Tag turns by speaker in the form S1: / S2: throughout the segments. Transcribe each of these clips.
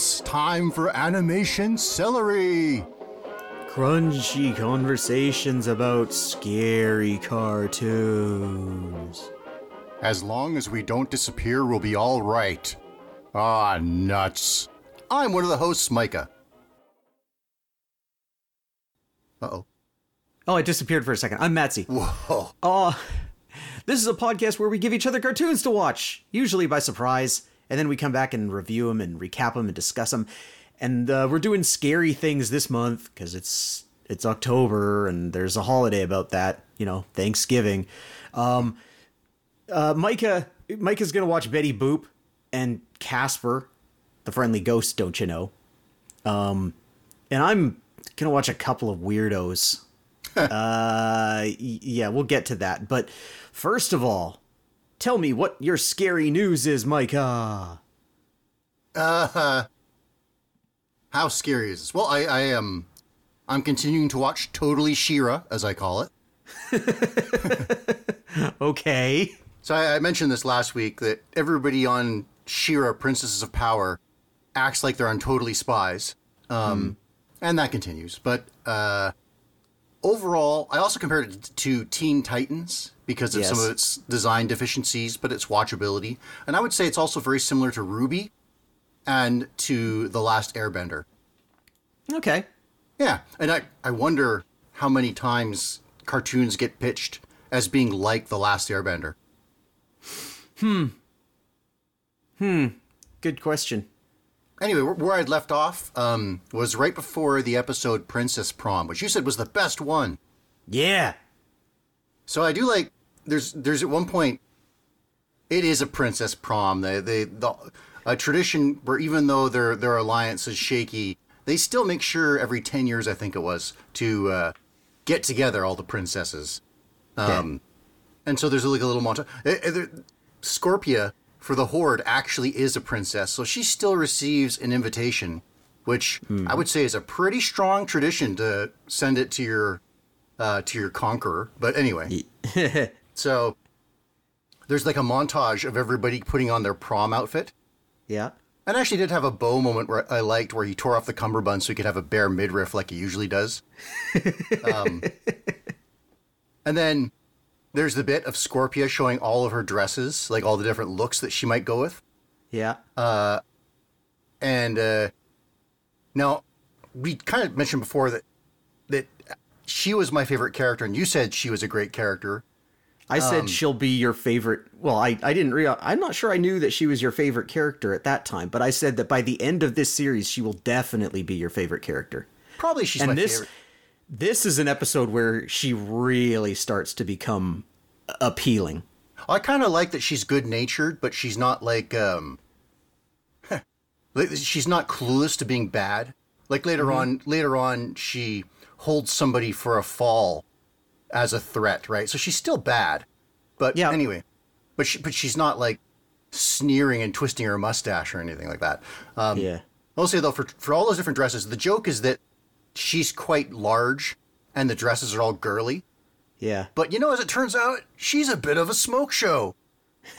S1: It's time for Animation Celery!
S2: Crunchy conversations about scary cartoons.
S1: As long as we don't disappear, we'll be all right. Ah, nuts. I'm one of the hosts, Micah. Uh oh.
S2: Oh, I disappeared for a second. I'm Matsy.
S1: Whoa.
S2: Oh, this is a podcast where we give each other cartoons to watch, usually by surprise, and then we come back and review them and recap them and discuss them. And uh, we're doing scary things this month because it's it's October and there's a holiday about that. You know, Thanksgiving. Um, uh, Micah Micah's gonna watch Betty Boop and Casper, the friendly ghost. Don't you know? Um, and I'm gonna watch a couple of weirdos. uh, yeah, we'll get to that. But first of all, tell me what your scary news is, Micah.
S1: Uh, how scary is this? Well, I, I am. I'm continuing to watch Totally She-Ra, as I call it.
S2: Okay.
S1: So I, I mentioned this last week that everybody on She-Ra, Princesses of Power, acts like they're on Totally Spies, um, and that continues. But uh, overall, I also compared it to Teen Titans because of some of its design deficiencies, but its watchability, and I would say it's also very similar to RWBY and to The Last Airbender.
S2: Okay.
S1: Yeah, and I, I wonder how many times cartoons get pitched as being like The Last Airbender. Hmm. Hmm.
S2: Good question.
S1: Anyway, where- where I'd left off um, was right before the episode Princess Prom, which you said was the best one.
S2: Yeah.
S1: So I do like. There's there's at one point, it is a princess prom. They they the a tradition where even though their their alliance is shaky, they still make sure every ten years I think it was to uh, get together all the princesses. Um, and so there's like a little montage. Eh, eh, Scorpia for the Horde actually is a princess, so she still receives an invitation, which I would say is a pretty strong tradition to send it to your uh, to your conqueror. But anyway, so there's like a montage of everybody putting on their prom outfit.
S2: Yeah.
S1: And I actually did have a bow moment where I liked where he tore off the cummerbund so he could have a bare midriff like he usually does. um, and then there's the bit of Scorpia showing all of her dresses, like all the different looks that she might go with.
S2: Yeah.
S1: And uh, now we kind of mentioned before that that she was my favorite character, and you said she was a great character.
S2: I
S1: um,
S2: said she'll be your favorite. Well, I, I didn't real. I'm not sure I knew that she was your favorite character at that time, but I said that by the end of this series, she will definitely be your favorite character.
S1: Probably she's my
S2: and this
S1: favorite.
S2: this is an episode where she really starts to become appealing.
S1: I kind of like that she's good natured, but she's not like um, like, she's not clueless to being bad. Like later
S2: Mm-hmm.
S1: on, later on, she holds somebody for a fall as a threat, right? So she's still bad, but
S2: Yeah.
S1: anyway, but she, but she's not like sneering and twisting her mustache or anything like that. Um,
S2: yeah.
S1: I'll say though, for for all those different dresses, the joke is that she's quite large, and the dresses are all girly.
S2: Yeah.
S1: But you know, as it turns out, she's a bit of a smoke show.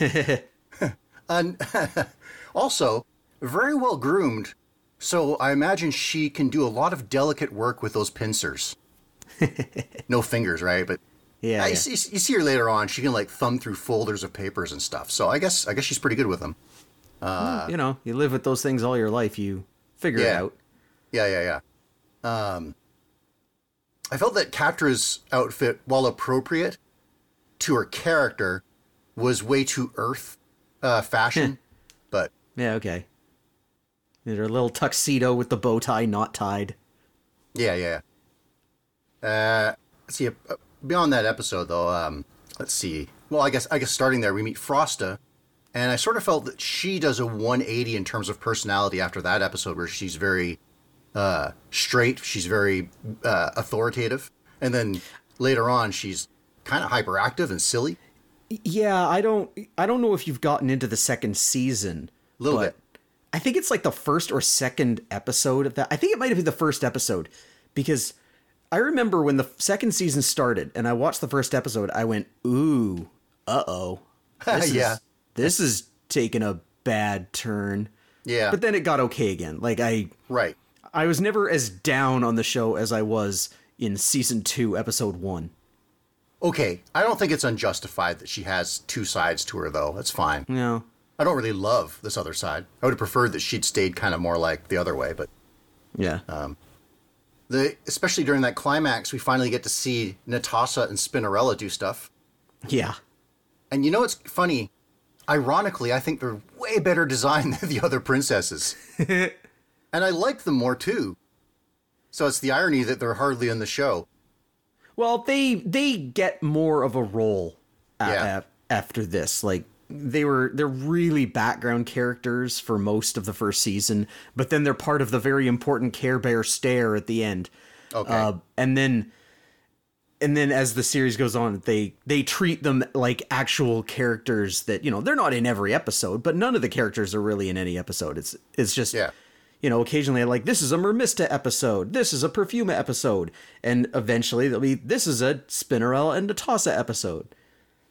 S1: and also, very well groomed. So I imagine she can do a lot of delicate work with those pincers. No fingers, right? But
S2: Yeah.
S1: I
S2: yeah.
S1: see, you see her later on. She can like thumb through folders of papers and stuff. So I guess I guess she's pretty good with them.
S2: you know, you live with those things all your life. You figure it out.
S1: Yeah, yeah, yeah. Um, I felt that Catra's outfit, while appropriate to her character, was way too Earth uh, fashion. but
S2: Yeah. Okay. Her little tuxedo with the bow tie not tied.
S1: yeah, yeah. Uh, see. Uh, beyond that episode, though, um, let's see. Well, I guess I guess starting there, we meet Frosta, and I sort of felt that she does a 180 in terms of personality after that episode, where she's very uh, straight, she's very uh, authoritative, and then later on, she's kind of hyperactive and silly.
S2: Yeah, I don't I don't know if you've gotten into the second season.
S1: Little
S2: but
S1: bit.
S2: I think it's like the first or second episode of that. I think it might have been the first episode because I remember when the second season started and I watched the first episode, I went, "Ooh, uh-oh. This
S1: Yeah.
S2: Is, this is taking a bad turn."
S1: Yeah.
S2: But then it got okay again. Like I
S1: right.
S2: I was never as down on the show as I was in season 2 episode 1.
S1: Okay, I don't think it's unjustified that she has two sides to her, though. That's fine.
S2: No.
S1: I don't really love this other side. I would have preferred that she'd stayed kind of more like the other way, but
S2: Yeah.
S1: Um, the especially during that climax, we finally get to see Netossa and Spinnerella do stuff.
S2: yeah.
S1: And you know what's funny? Ironically, I think they're way better designed than the other princesses. and I like them more too. So it's the irony that they're hardly in the show.
S2: Well, they they get more of a role a-
S1: Yeah.
S2: a- after this. Like they were they're really background characters for most of the first season, but then they're part of the very important Care Bear stare at the end.
S1: Okay.
S2: Uh, and then and then as the series goes on, they they treat them like actual characters that, you know, they're not in every episode, but none of the characters are really in any episode. It's it's just
S1: Yeah.
S2: you know, occasionally like this is a Mermista episode, this is a Perfuma episode, and eventually there'll be this is a Spinnerella and Netossa episode.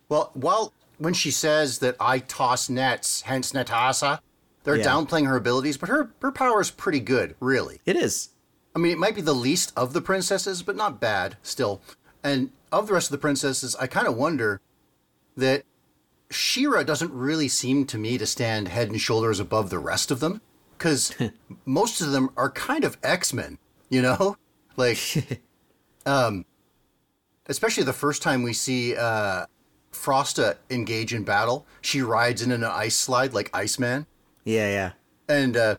S1: Well, while when she says that I toss nets, hence Netossa, they're
S2: Yeah.
S1: downplaying her abilities, but her her power is pretty good, really.
S2: It is.
S1: I mean, it might be the least of the princesses, but not bad still. And of the rest of the princesses, I kind of wonder that She-Ra doesn't really seem to me to stand head and shoulders above the rest of them, because most of them are kind of X Men, you know, like, um, especially the first time we see uh, Frosta engage in battle, she rides in an ice slide like Iceman
S2: Yeah, yeah.
S1: and uh,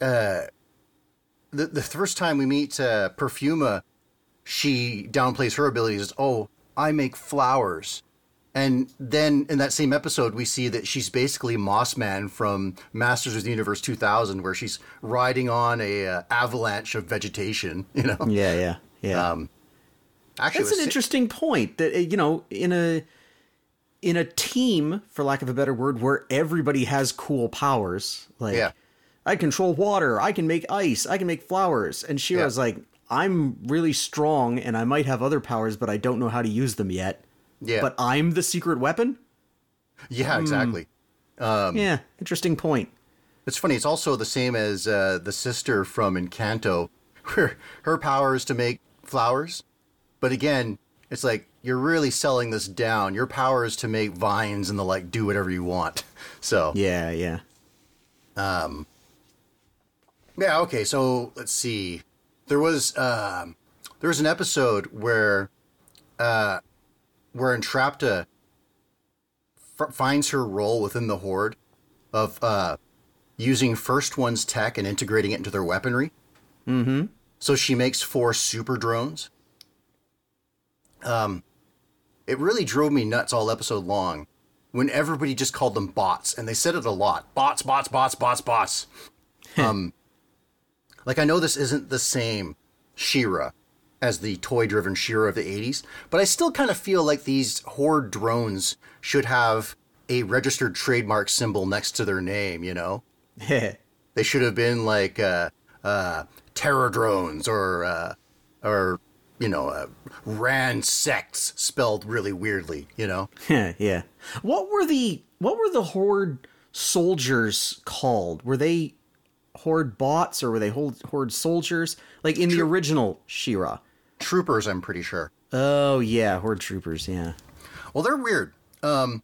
S1: uh, the the first time we meet uh, Perfuma, she downplays her abilities. As, oh, I make flowers, and then in that same episode, we see that she's basically Moss Man from Masters of the Universe 2000, where she's riding on a uh, avalanche of vegetation. You know,
S2: Yeah, yeah. Yeah.
S1: um, actually,
S2: That's an
S1: si-
S2: interesting point that uh, you know, in a in a team, for lack of a better word, where everybody has cool powers, like
S1: Yeah.
S2: I control water, I can make ice, I can make flowers, and She-Ra's
S1: Yeah.
S2: like, I'm really strong and I might have other powers, but I don't know how to use them yet.
S1: Yeah,
S2: But I'm the secret weapon?
S1: yeah, exactly.
S2: yeah, interesting point.
S1: It's funny. It's also the same as uh, the sister from Encanto, where her power is to make flowers. But again, it's like you're really selling this down. Your power is to make vines and the like. Do whatever you want. So
S2: Yeah, yeah.
S1: yeah, okay. So let's see. There was um, there was an episode where uh, where Entrapta f- finds her role within the Horde of uh, using First One's tech and integrating it into their weaponry. Mm-hmm. So she makes four super drones. Um, it really drove me nuts all episode long when everybody just called them bots, and they said it a lot: bots, bots, bots, bots, bots. um, like I know this isn't the same She-Ra as the toy-driven She-Ra of the '80s, but I still kind of feel like these Horde drones should have a registered trademark symbol next to their name. You know, they should have been like uh, uh, terror drones or uh, or you know uh, ran sects spelled really weirdly. You know,
S2: yeah. Yeah. What were the what were the horde soldiers called? Were they horde bots or were they horde, horde soldiers? Like in the original She-Ra.
S1: troopers. I'm pretty sure.
S2: Oh yeah, horde troopers. Yeah.
S1: Well, they're weird um,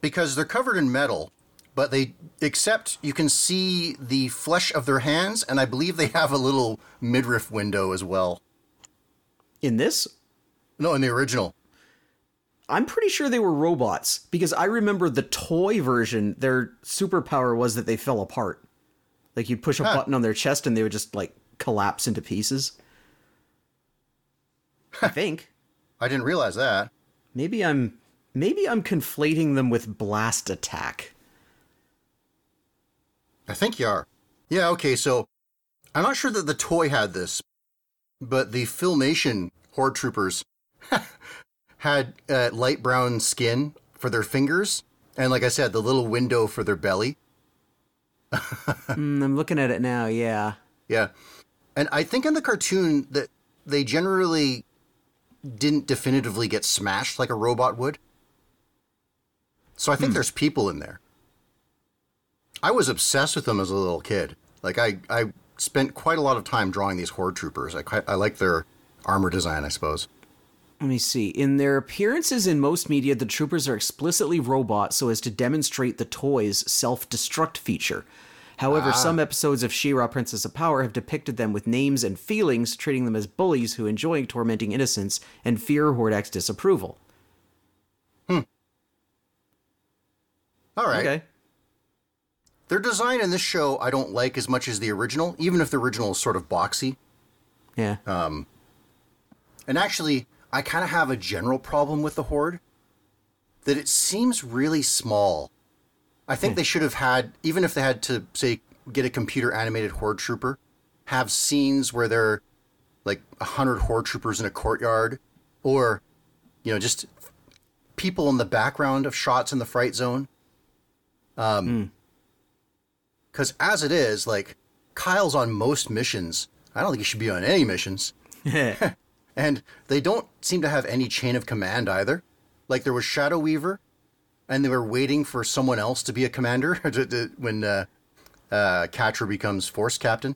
S1: because they're covered in metal, but they except you can see the flesh of their hands, and I believe they have a little midriff window as well.
S2: In this,
S1: No, in the original.
S2: I'm pretty sure they were robots because I remember the toy version. Their superpower was that they fell apart. Like you'd push a
S1: Huh.
S2: button on their chest and they would just like collapse into pieces. I think.
S1: I didn't realize that.
S2: Maybe I'm maybe I'm conflating them with Blast-Attak.
S1: I think you are. Yeah, okay, so I'm not sure that the toy had this, but the Filmation Horde Troopers had uh, light brown skin for their fingers, and like I said, the little window for their belly.
S2: Mm, I'm looking at it now. Yeah.
S1: Yeah. And I think in the cartoon that they generally didn't definitively get smashed like a robot would. So I think there's people in there. I was obsessed with them as a little kid. Like I, I spent quite a lot of time drawing these horde troopers. I quite, I like their armor design, I suppose.
S2: Let me see. In their appearances in most media, the troopers are explicitly robots so as to demonstrate the toy's self destruct feature. However, some episodes of She-Ra Princess of Power have depicted them with names and feelings, treating them as bullies who enjoy tormenting innocents and fear Hordak's disapproval. Hmm.
S1: All right.
S2: Okay.
S1: Their design in this show I don't like as much as the original, even if the original is sort of boxy.
S2: Yeah.
S1: Um, and actually, I kind of have a general problem with the Horde that it seems really small. I think they should have had, even if they had to, say, get a computer animated Horde trooper, have scenes where there are like a hundred Horde troopers in a courtyard, or, you know, just people in the background of shots in the fright zone. Um, because as it is, like, Kyle's on most missions. I don't think he should be on any missions. And they don't seem to have any chain of command either. Like there was Shadow Weaver, and they were waiting for someone else to be a commander to, to, when uh, uh, Catra becomes Force Captain.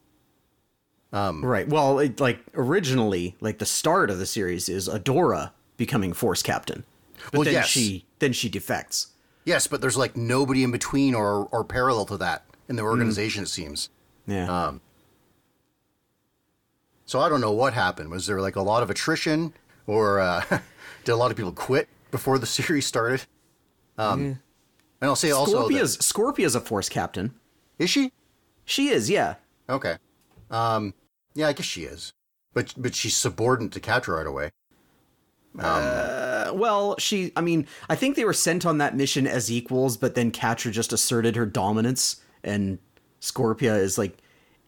S2: Um, right. Well, it, like originally, like the start of the series is Adora becoming Force Captain, but
S1: Well,
S2: then
S1: yes.
S2: she then she defects.
S1: Yes, but there's like nobody in between or or parallel to that in the organization. It seems.
S2: Yeah.
S1: So I don't know what happened. Was there like a lot of attrition, or uh, did a lot of people quit before the series started? Um, And I'll say also, that,
S2: Scorpia's Scorpia's a Force Captain.
S1: is she?
S2: She is, yeah.
S1: Okay. Um, yeah, I guess she is. But but she's subordinate to Catra right away.
S2: Uh, well, she. I mean, I think they were sent on that mission as equals, but then Catra just asserted her dominance, and Scorpia is like,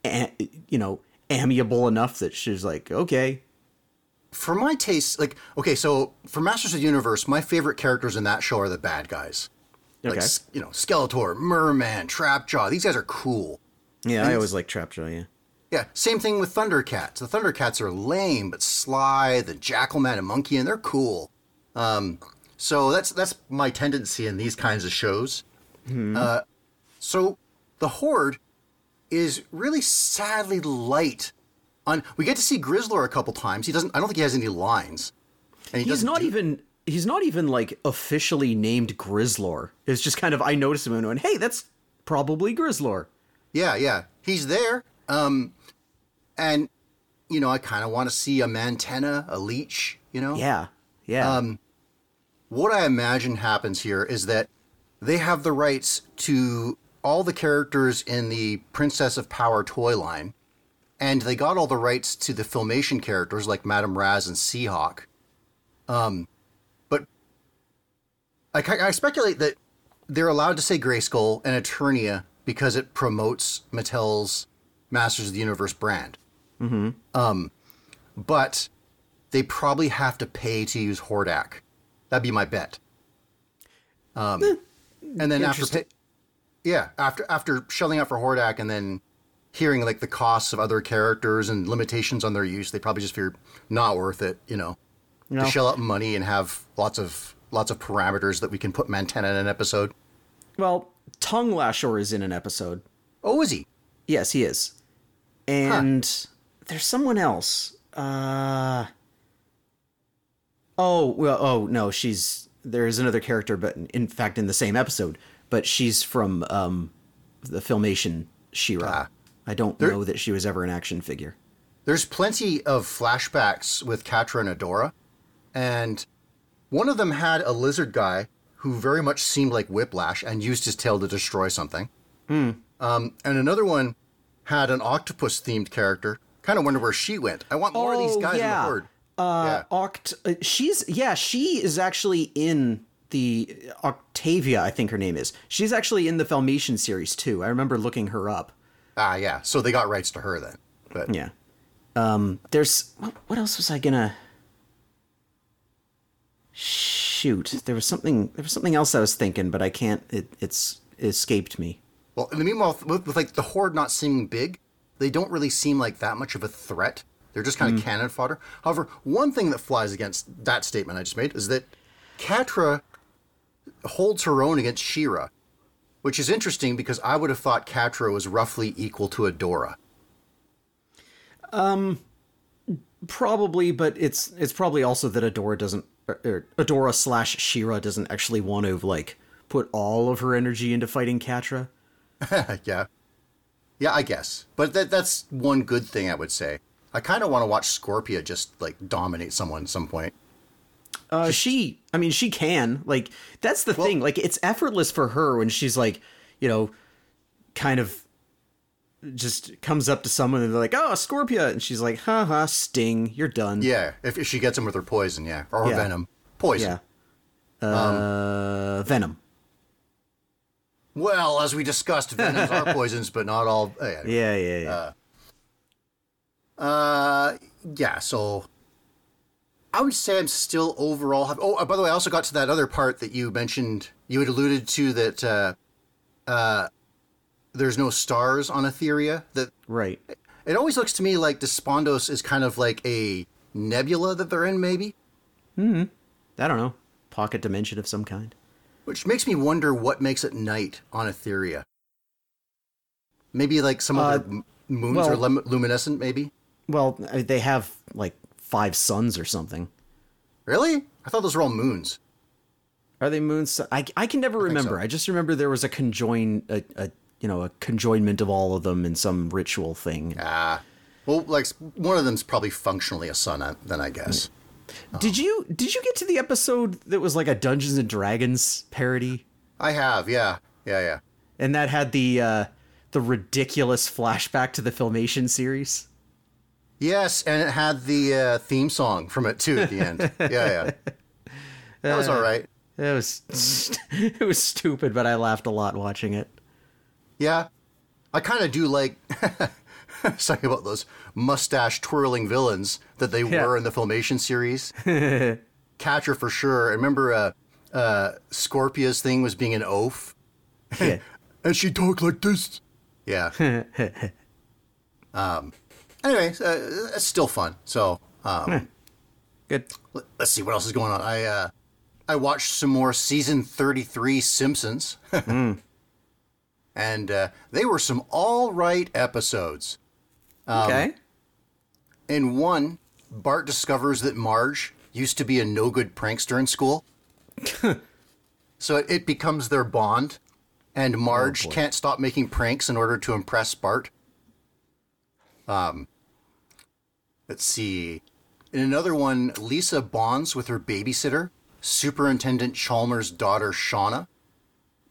S2: a, you know, amiable enough that she's like, okay,
S1: For my taste, like okay, so for Masters of the Universe, my favorite characters in that show are the bad guys. Like
S2: okay,
S1: s- you know, Skeletor, Merman, Trapjaw. These guys are cool.
S2: yeah. I always like Trapjaw. Yeah.
S1: Yeah, same thing with Thundercats. The Thundercats are lame but sly. The Jackalman and Monkian, and they're cool. Um, so that's that's my tendency in these kinds of shows. Uh, so the Horde is really sadly light. On we get to see Grizzlor a couple times. He doesn't. I don't think he has any lines. And he
S2: He's
S1: doesn't do-
S2: even. He's not even like officially named Grizzlor. It's just kind of I noticed him and went, "Hey, that's probably Grizzlor."
S1: Yeah, yeah. He's there. Um, and you know, I kind of want to see a Mantenna, a Leech. You know.
S2: Yeah, yeah.
S1: Um, what I imagine happens here is that they have the rights to all the characters in the Princess of Power toy line, and they got all the rights to the filmation characters like Madame Razz and Seahawk. Um, but I, I speculate that they're allowed to say Grayskull and Eternia because it promotes Mattel's Masters of the Universe brand. Mm-hmm. Um, but they probably have to pay to use Hordak. That'd be my bet. Um, and then after, pay, yeah, after after shelling out for Hordak and then hearing like the costs of other characters and limitations on their use, they probably just figured not worth it, you know,
S2: No.
S1: to shell out money and have lots of lots of parameters that we can put Mantenna in an episode.
S2: well, Tung Lashor is in an episode.
S1: Oh, is he?
S2: Yes, he is. And there's someone else. Uh Oh, well oh no, she's there is another character but in fact in the same episode, but she's from um the filmation She-Ra.
S1: Ah.
S2: I don't know that she was ever an action figure.
S1: There's plenty of flashbacks with Catra and Adora, and one of them had a lizard guy who very much seemed like Whiplash and used his tail to destroy something. Um, and another one had an octopus themed character. Kind of wonder where she went. I want more of these
S2: Oh,
S1: guys
S2: yeah.
S1: in the horde.
S2: Uh Oct uh, she's yeah, she is actually in the Octavia, I think her name is. She's actually in the Filmation series too. I remember looking her up.
S1: Ah, yeah. So they got rights to her then. But
S2: Yeah. Um, there's what, what else was I gonna shoot? There was something. There was something else I was thinking, but I can't. It, it's it escaped me.
S1: Well, in the meanwhile, with, with like the horde not seeming big, they don't really seem like that much of a threat. They're just kind of cannon fodder. However, one thing that flies against that statement I just made is that Catra holds her own against She-Ra. which is interesting because I would have thought Catra was roughly equal to Adora.
S2: Um, probably, but it's it's probably also that Adora doesn't or- or Adora slash She-Ra doesn't actually want to like put all of her energy into fighting Catra.
S1: yeah. Yeah, I guess. But that that's one good thing I would say. I kind of want to watch Scorpia just like dominate someone at some point.
S2: Uh, she, I mean, she can. Like, that's the thing. Like, it's effortless for her when she's like, you know, kind of just comes up to someone and they're like, "Oh, Scorpia," and she's like, "Ha ha, Sting, you're done."
S1: Yeah, if, if she gets him with her poison, yeah, or her
S2: Yeah.
S1: venom, poison.
S2: Yeah. Uh, Venom.
S1: Well, as we discussed, venoms are poisons, but not all. uh, yeah.
S2: Yeah, yeah, yeah.
S1: Uh, yeah. So, I would say I'm still overall. Have, oh, uh, by the way, I also got to that other part that you mentioned. You had alluded to that. Uh, uh, there's no stars on Etheria. That
S2: right.
S1: it always looks to me like Despondos is kind of like a nebula that they're in, maybe. Hmm.
S2: I don't know. Pocket dimension of some kind.
S1: Which makes me wonder what makes it night on Etheria. Maybe like some
S2: Uh,
S1: of the m- moons are
S2: well-
S1: lum- luminescent, maybe?
S2: Well, uh, they have like five suns or something.
S1: Really? I thought those were all moons.
S2: Are they moons? I, I can never remember.
S1: so.
S2: I just remember there was a conjoin a, a you know a conjoinment of all of them in some ritual thing.
S1: Ah. Well, like one of them's probably functionally a sun, uh, then I guess.
S2: Did you did you get to the episode that was like a Dungeons and Dragons parody,
S1: I have, yeah. Yeah, yeah.
S2: and that had the uh, the ridiculous flashback to the filmation series?
S1: Yes, and it had the uh, theme song from it too at the end. yeah, yeah. That was all right.
S2: It was it was stupid, but I laughed a lot watching it.
S1: Yeah. I kind of do like talking about those mustache twirling villains that they
S2: Yeah.
S1: were in the Filmation series. Catra for sure. I remember uh, uh, Scorpia's thing was being an oaf.
S2: Yeah.
S1: And she talked like this. Yeah. um, anyway, uh, it's still fun. So um,
S2: Good.
S1: let- let's see what else is going on. I uh, I watched some more season thirty three Simpsons, and uh, they were some all right episodes.
S2: okay.
S1: In one, Bart discovers that Marge used to be a no good prankster in school, so it, it becomes their bond, and Marge
S2: boy.
S1: can't stop making pranks in order to impress Bart. Um, let's see. In another one, Lisa bonds with her babysitter, Superintendent Chalmers' daughter Shauna.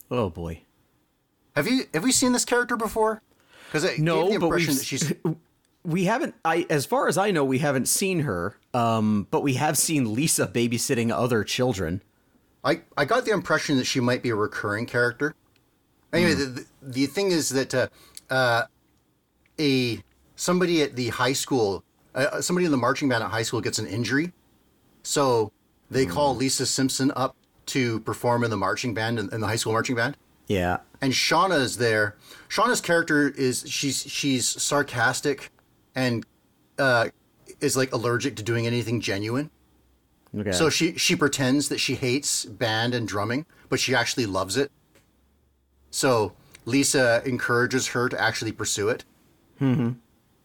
S2: Oh boy.
S1: Have you have we seen this character before? Because
S2: No,
S1: gave the impression that she's
S2: We haven't I as far as I know we haven't seen her. Um but we have seen Lisa babysitting other children.
S1: I, I got the impression that she might be a recurring character. Anyway, the, the, the thing is that uh, uh, a somebody at the high school, uh, somebody in the marching band at high school gets an injury, so they call Lisa Simpson up to perform in the marching band in, in the high school marching band.
S2: Yeah.
S1: And Shauna is there. Shauna's character is she's she's sarcastic, and uh, is like allergic to doing anything genuine.
S2: Okay.
S1: So she she pretends that she hates band and drumming, but she actually loves it. So Lisa encourages her to actually pursue it. Mm-hmm.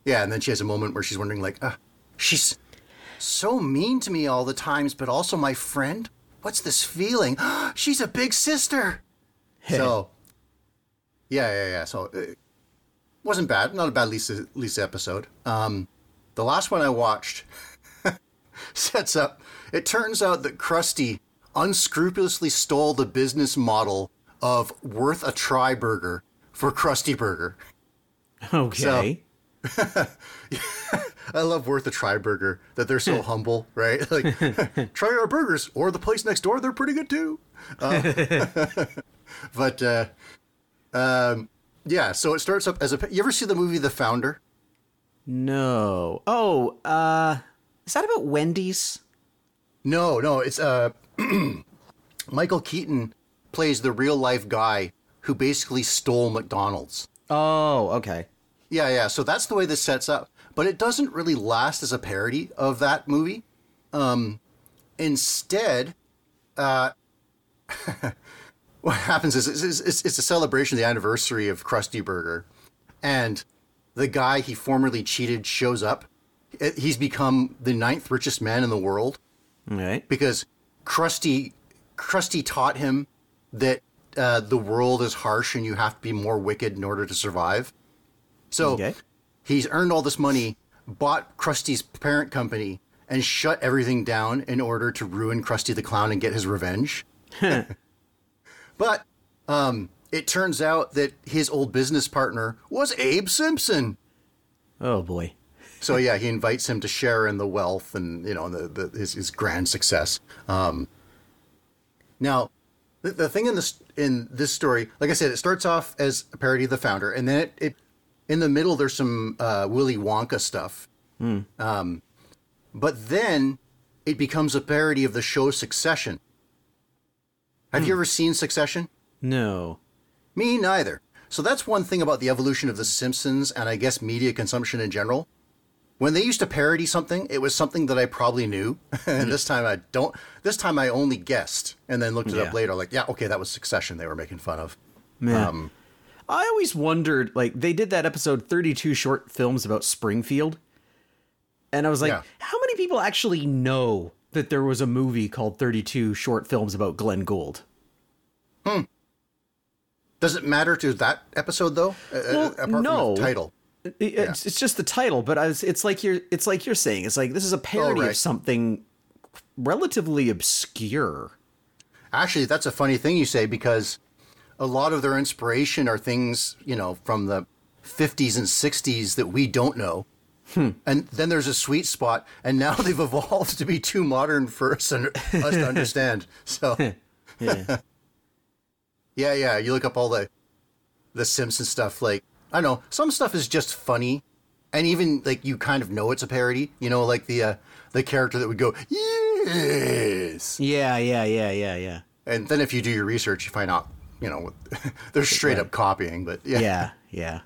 S1: Yeah, and then she has a moment where she's wondering, like, uh, she's so mean to me all the times, but also my friend. What's this feeling? she's a big sister. so, yeah, yeah, yeah. So it wasn't bad. Not a bad Lisa Lisa episode. Um, the last one I watched sets up. It turns out that Krusty unscrupulously stole the business model of Worth a Try Burger for Krusty Burger.
S2: okay.
S1: I love Worth a Try Burger that they're so humble, right? Like, try our burgers or the place next door; they're pretty good too. Uh, but uh, um, yeah, so it starts up as a. You ever see the movie The Founder?
S2: no. Oh, uh is that about Wendy's?
S1: No, no, it's uh Michael Keaton plays the real life guy who basically stole McDonald's.
S2: Oh, okay.
S1: Yeah, yeah. So that's the way this sets up. But it doesn't really last as a parody of that movie. Um instead, uh what happens is it's, it's, it's a celebration of the anniversary of Krusty Burger, and the guy he formerly cheated shows up. He's become the ninth richest man in the world
S2: right.
S1: because Krusty Krusty taught him that uh, the world is harsh and you have to be more wicked in order to survive. So
S2: Okay.
S1: he's earned all this money, bought Krusty's parent company, and shut everything down in order to ruin Krusty the Clown and get his revenge. but um, it turns out that his old business partner was Abe Simpson.
S2: Oh boy.
S1: So yeah, he invites him to share in the wealth and you know the, the his, his grand success. Um, now, the, the thing in this in this story, like I said, it starts off as a parody of the founder, and then it, it in the middle there's some uh, Willy Wonka stuff. Um, but then it becomes a parody of the show Succession. Have you ever seen Succession?
S2: No.
S1: Me neither. So that's one thing about the evolution of The Simpsons and I guess media consumption in general. When they used to parody something, it was something that I probably knew. and this time I don't. This time I only guessed and then looked it
S2: Yeah.
S1: up later. Like, yeah, okay, that was Succession they were making fun of.
S2: Man.
S1: Um,
S2: I always wondered, like, they did that episode 32 short films about Springfield. And I was like,
S1: Yeah.
S2: how many people actually know that there was a movie called 32 short films about Glenn Gould? Hmm.
S1: Does it matter to that episode though? Uh, uh,
S2: Well,
S1: from
S2: no.
S1: the title.
S2: It- It's, it's just the title, but I was, it's like you're it's like you're saying it's like this is a parody
S1: right.
S2: of something relatively obscure.
S1: Actually, that's a funny thing you say because a lot of their inspiration are things, you know, from the 50s and 60s that we don't know. And then there's a sweet spot, and now they've evolved to be too modern for us, un- us to understand. So,
S2: Yeah.
S1: yeah, yeah, you look up all the the Simpsons stuff. Like, I don't know, some stuff is just funny, and even like you kind of know it's a parody. You know, like the uh, the character that would go yes,
S2: yeah, yeah, yeah, yeah, yeah.
S1: And then if you do your research, you find out, you know, they're straight up copying. But yeah, yeah,
S2: Yeah,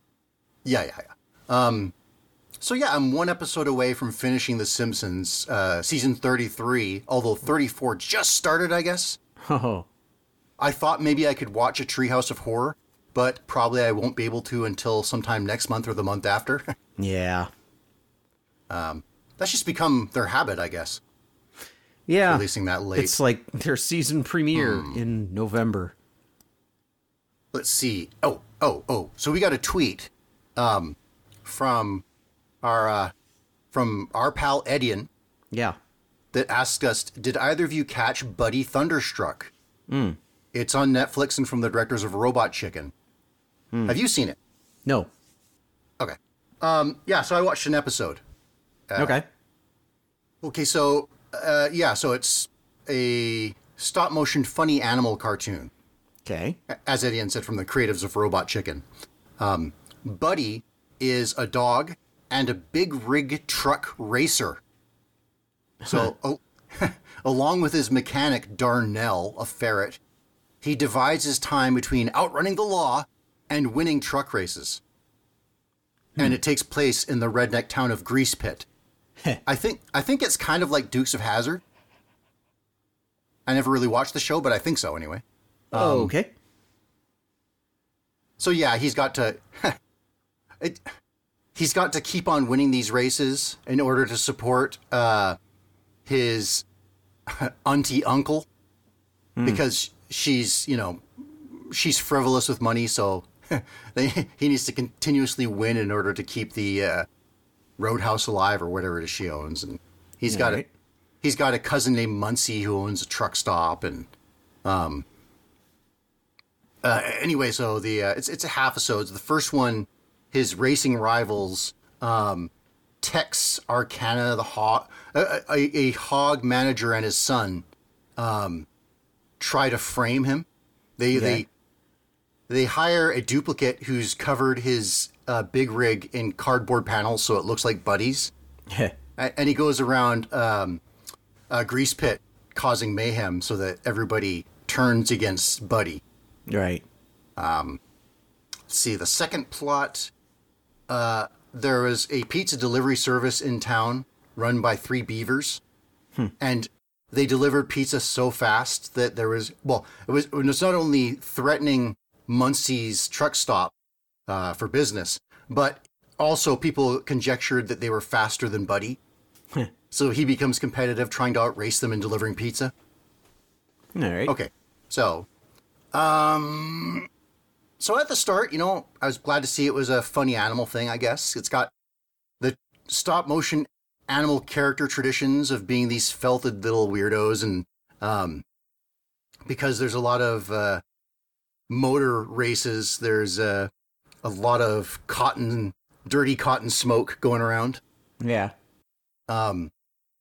S2: yeah.
S1: yeah, yeah. Um, so yeah, I'm one episode away from finishing The Simpsons, uh, season 33. Although 34 just started, I guess.
S2: Oh.
S1: I thought maybe I could watch a Treehouse of Horror, but probably I won't be able to until sometime next month or the month after.
S2: Yeah.
S1: Um, That's just become their habit, I guess,
S2: Yeah.
S1: releasing that late.
S2: It's like their season premiere in November.
S1: Let's see. Oh, oh, oh. So we got a tweet um, from our uh, from our pal Edian
S2: Yeah.
S1: that asked us, "Did either of you catch Buddy Thunderstruck?" It's on Netflix and from the directors of Robot Chicken. Have you seen it?
S2: No.
S1: Okay. Um, yeah. So I watched an episode.
S2: okay.
S1: Okay. So uh, yeah. So it's a stop motion funny animal cartoon.
S2: Okay.
S1: as Edian said, from the creatives of Robot Chicken. Um, Buddy is a dog and a big rig truck racer. So, oh, along with his mechanic Darnell, a ferret, he divides his time between outrunning the law and winning truck races. And it takes place in the redneck town of Grease Pit. I think I think it's kind of like Dukes of Hazzard. I never really watched the show, but I think so anyway.
S2: Oh, okay.
S1: So yeah, he's got to it, he's got to keep on winning these races in order to support uh, his auntie uncle because she's you know she's frivolous with money, so they, he needs to continuously win in order to keep the uh, roadhouse alive or whatever it is she owns, and he's got
S2: Right.
S1: a he's got a cousin named Muncie who owns a truck stop and uh, anyway, so the uh, it's it's a half episode. The first one, his racing rivals, um, Tex Arcana, the hog, a, a, a hog manager, and his son, um, try to frame him. They they they hire a duplicate who's covered his uh, big rig in cardboard panels so it looks like Buddy's, A- and he goes around um, a grease pit causing mayhem so that everybody turns against Buddy.
S2: Right.
S1: Let's see the second plot uh, there was a pizza delivery service in town run by three beavers and they delivered pizza so fast that there was well, it was it was not only threatening Muncie's truck stop uh, for business, but also people conjectured that they were faster than Buddy. so he becomes competitive, trying to outrace them in delivering pizza.
S2: All right.
S1: Okay, so, um, so at the start, you know, I was glad to see it was a funny animal thing. I guess it's got the stop motion animal character traditions of being these felted little weirdos, and um, because there's a lot of uh, motor races, there's uh, a lot of cotton, dirty cotton smoke going around.
S2: Yeah.
S1: Um,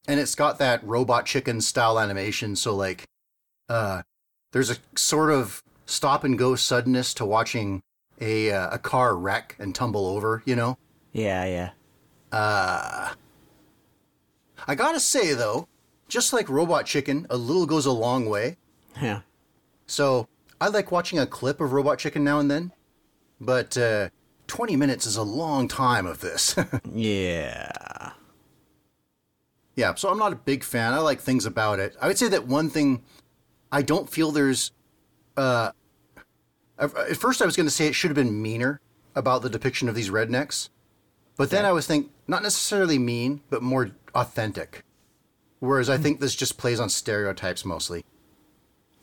S1: and it's got that robot chicken style animation. So like, uh, there's a sort of stop and go suddenness to watching a uh, a car wreck and tumble over. You know.
S2: Yeah, yeah.
S1: Uh, I gotta say though, just like Robot Chicken, a little goes a long way.
S2: Yeah.
S1: So I like watching a clip of Robot Chicken now and then, but uh, 20 minutes is a long time of this.
S2: Yeah.
S1: Yeah, so I'm not a big fan. I like things about it. I would say that one thing I don't feel there's uh at first I was going to say it should have been meaner about the depiction of these rednecks. But then I was think not necessarily mean, but more authentic. Whereas I think this just plays on stereotypes mostly.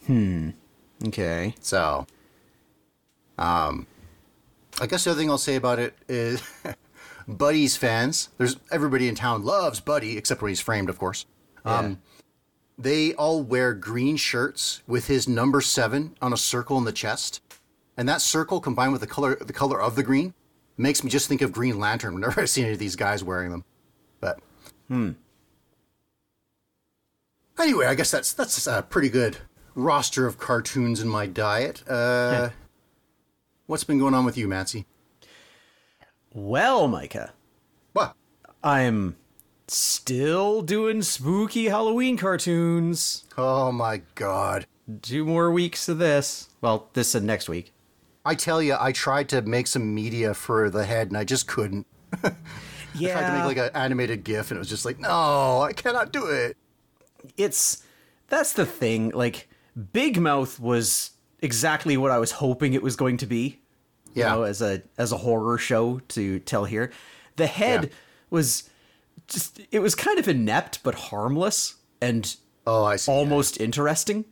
S1: Hmm.
S2: Okay.
S1: So um I guess the other thing I'll say about it is Buddy's fans. There's everybody in town loves Buddy, except when he's framed, of course. Um, they all wear green shirts with his number seven on a circle in the chest, and that circle combined with the color the color of the green makes me just think of Green Lantern whenever I see any of these guys wearing them. But hmm. anyway, I guess that's that's a pretty good roster of cartoons in my diet. Uh, what's been going on with you, Matsy?
S2: Well, Micah,
S1: What?
S2: I'm still doing spooky Halloween cartoons.
S1: Oh my god.
S2: Two more weeks of this. Well, this and next week.
S1: I tell you, I tried to make some media for the head and I just couldn't.
S2: Yeah.
S1: tried to make like an animated GIF and it was just like, no, I cannot do it.
S2: it's that's the thing. Like Big Mouth was exactly what I was hoping it was going to be.
S1: Yeah.
S2: You know, as a as a horror show to tell here. The head
S1: Yeah.
S2: was just it was kind of inept but harmless and
S1: Oh, I see.
S2: almost interesting.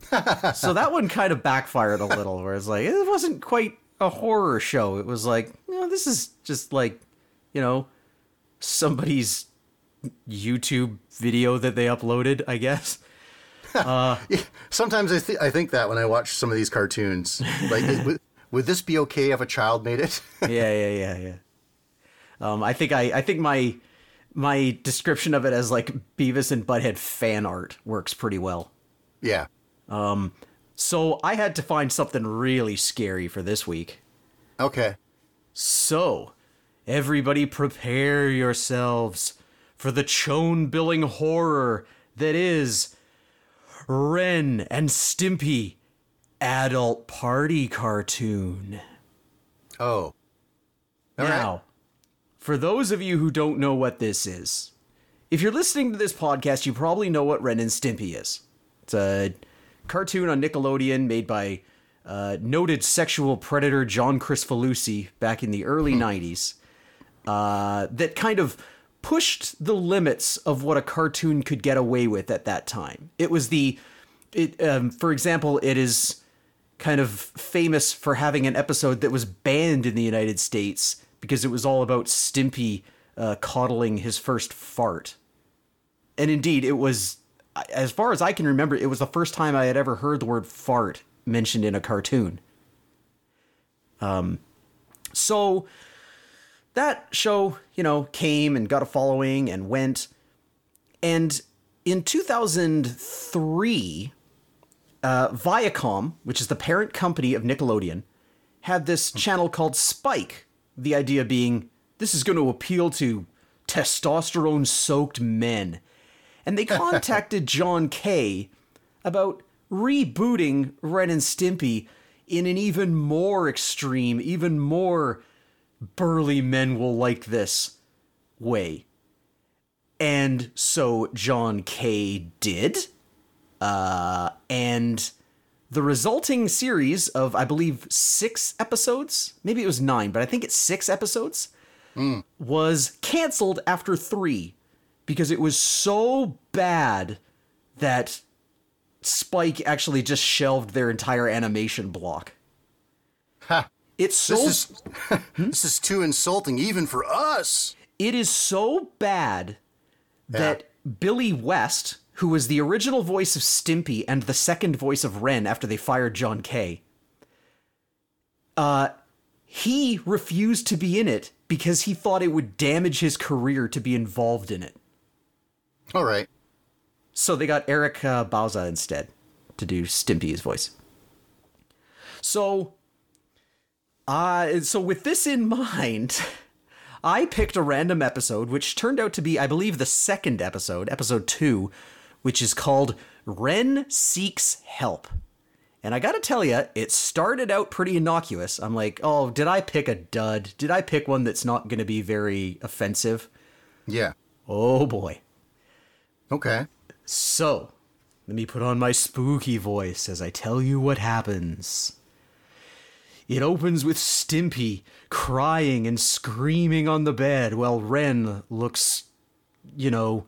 S2: so that one kind of backfired a little, where it's like it wasn't quite a horror show. It was like, you know, this is just like, you know, somebody's YouTube video that they uploaded, I guess.
S1: Sometimes I, th- I think that when I watch some of these cartoons, like, would, would this be okay if a child made it?
S2: yeah, yeah, yeah, yeah. Um, I think I, I think my my description of it as like Beavis and Butthead fan art works pretty well.
S1: yeah.
S2: Um, so I had to find something really scary for this week.
S1: Okay.
S2: So, everybody prepare yourselves for the chone billing horror that is Ren and Stimpy adult party cartoon.
S1: Oh. All right.
S2: For those of you who don't know what this is, if you're listening to this podcast, you probably know what Ren and Stimpy is. It's a cartoon on Nickelodeon made by uh, noted sexual predator John Kricfalusi back in the early 90s uh, that kind of pushed the limits of what a cartoon could get away with at that time. It was the, it, um, for example, it is kind of famous for having an episode that was banned in the United States because it was all about Stimpy uh, coddling his first fart. And indeed, it was, as far as I can remember, it was the first time I had ever heard the word fart mentioned in a cartoon. Um, so that show, you know, came and got a following and went. And in 2003, uh, Viacom, which is the parent company of Nickelodeon, had this channel called Spike. The idea being this is going to appeal to testosterone soaked men. And they contacted John K. about rebooting Ren and Stimpy in an even more extreme, even more burly men will like this way. And so John K. did. Uh, and the resulting series of, I believe, six episodes, maybe it was nine, but I think it's six episodes, was canceled after three because it was so bad that Spike actually just shelved their entire animation block.
S1: Ha.
S2: It's so
S1: This is this is too insulting even for us.
S2: it is so bad that Billy West, who was the original voice of Stimpy and the second voice of Ren after they fired John K, uh, he refused to be in it because he thought it would damage his career to be involved in it.
S1: All right.
S2: So they got Eric uh, Bauza instead to do Stimpy's voice. So, uh, so with this in mind, I picked a random episode, which turned out to be, I believe, the second episode, episode two, which is called Ren Seeks Help. And I gotta tell you, it started out pretty innocuous. I'm like, oh, did I pick a dud? Did I pick one that's not gonna be very offensive?
S1: Yeah.
S2: Oh boy.
S1: Okay.
S2: So, let me put on my spooky voice as I tell you what happens. It opens with Stimpy crying and screaming on the bed while Ren looks, you know,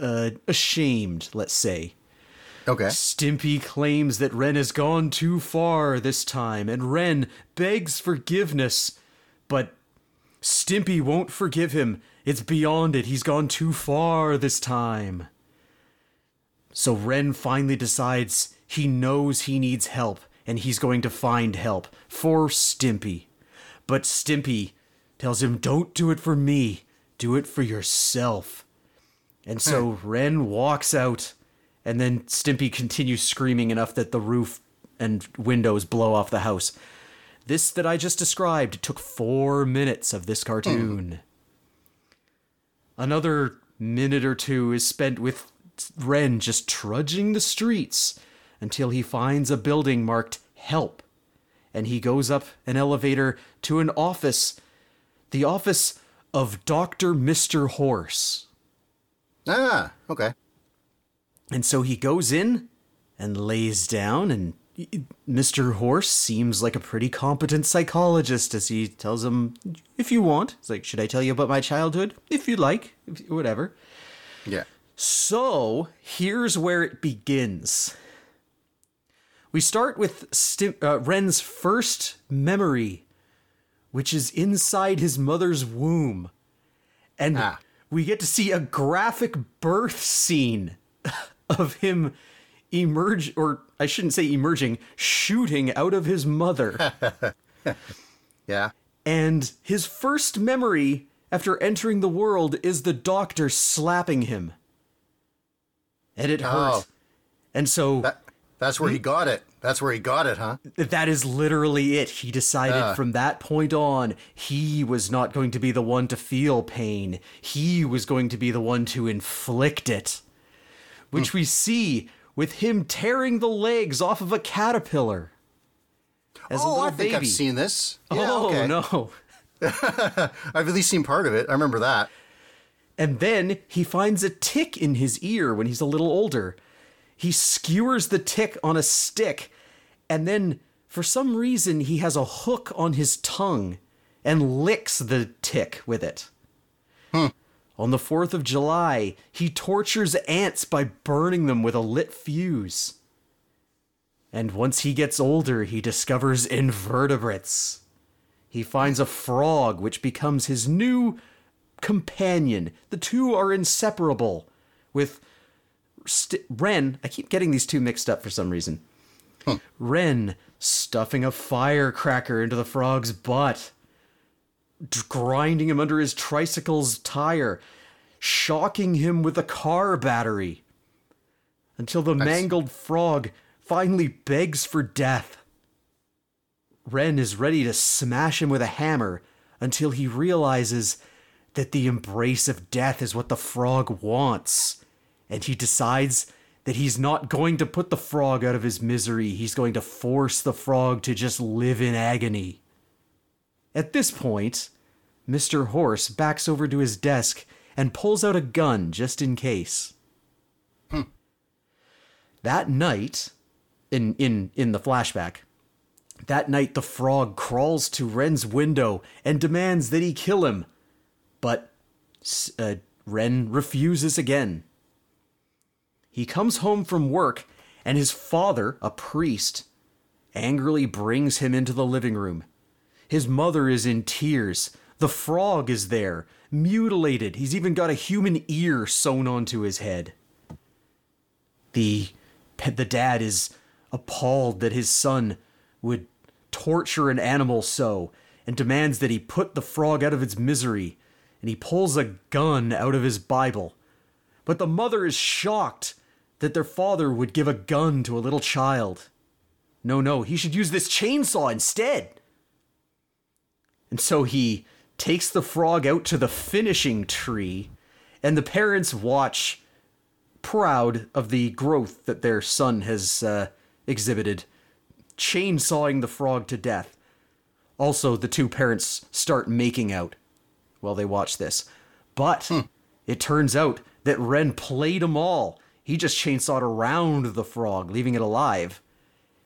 S2: uh, ashamed, let's say.
S1: Okay.
S2: Stimpy claims that Ren has gone too far this time, and Ren begs forgiveness, but Stimpy won't forgive him. It's beyond it. He's gone too far this time. So Ren finally decides he knows he needs help, and he's going to find help for Stimpy. But Stimpy tells him, Don't do it for me, do it for yourself. And so hmm. Ren walks out, and then Stimpy continues screaming enough that the roof and windows blow off the house. This that I just described took four minutes of this cartoon. Hmm. Another minute or two is spent with Ren just trudging the streets until he finds a building marked Help. And he goes up an elevator to an office, the office of Dr. Mr. Horse.
S1: Ah. Okay.
S2: And so he goes in and lays down, and Mr. Horse seems like a pretty competent psychologist as he tells him, if you want. It's like, should I tell you about my childhood? If you'd like, if, whatever.
S1: Yeah.
S2: So here's where it begins. We start with Sti- uh, Ren's first memory, which is inside his mother's womb. And
S1: Ah.
S2: We get to see a graphic birth scene of him emerge, or I shouldn't say emerging, shooting out of his mother.
S1: Yeah.
S2: and his first memory after entering the world is the doctor slapping him. And it hurt.
S1: Oh.
S2: And so
S1: That that's where he hmm? got it. That's where he got it, huh?
S2: that is literally it. He decided
S1: Ah.
S2: from that point on, he was not going to be the one to feel pain. He was going to be the one to inflict it. Which we see with him tearing the legs off of a caterpillar. As a
S1: oh,
S2: little
S1: I think
S2: baby.
S1: I've seen this. Yeah,
S2: oh,
S1: okay.
S2: no.
S1: I've at least seen part of it. I remember that.
S2: And then he finds a tick in his ear when he's a little older. He skewers the tick on a stick, and then for some reason he has a hook on his tongue and licks the tick with it. Hmm. On the 4th of July, he tortures ants by burning them with a lit fuse. And once he gets older, he discovers invertebrates. He finds a frog, which becomes his new companion. The two are inseparable. With st- Ren, I keep getting these two mixed up for some reason. Ren stuffing a firecracker into the frog's butt, d- grinding him under his tricycle's tire, shocking him with a car battery, until the mangled frog finally begs for death. Ren is ready to smash him with a hammer until he realizes that the embrace of death is what the frog wants. And he decides that he's not going to put the frog out of his misery, he's going to force the frog to just live in agony. At this point, Mr. Horse backs over to his desk and pulls out a gun just in case. That night, in in in the flashback, that night the frog crawls to Ren's window and demands that he kill him, but uh, Ren refuses again. He comes home from work, and his father, a priest, angrily brings him into the living room. His mother is in tears. The frog is there, mutilated. He's even got a human ear sewn onto his head. The the dad is appalled that his son would torture an animal so and demands that he put the frog out of its misery and he pulls a gun out of his bible but the mother is shocked that their father would give a gun to a little child no no he should use this chainsaw instead and so he takes the frog out to the finishing tree and the parents watch proud of the growth that their son has uh, exhibited, chainsawing the frog to death. Also, the two parents start making out while they watch this. But hmm. it turns out that Ren played them all. He just chainsawed around the frog, leaving it alive.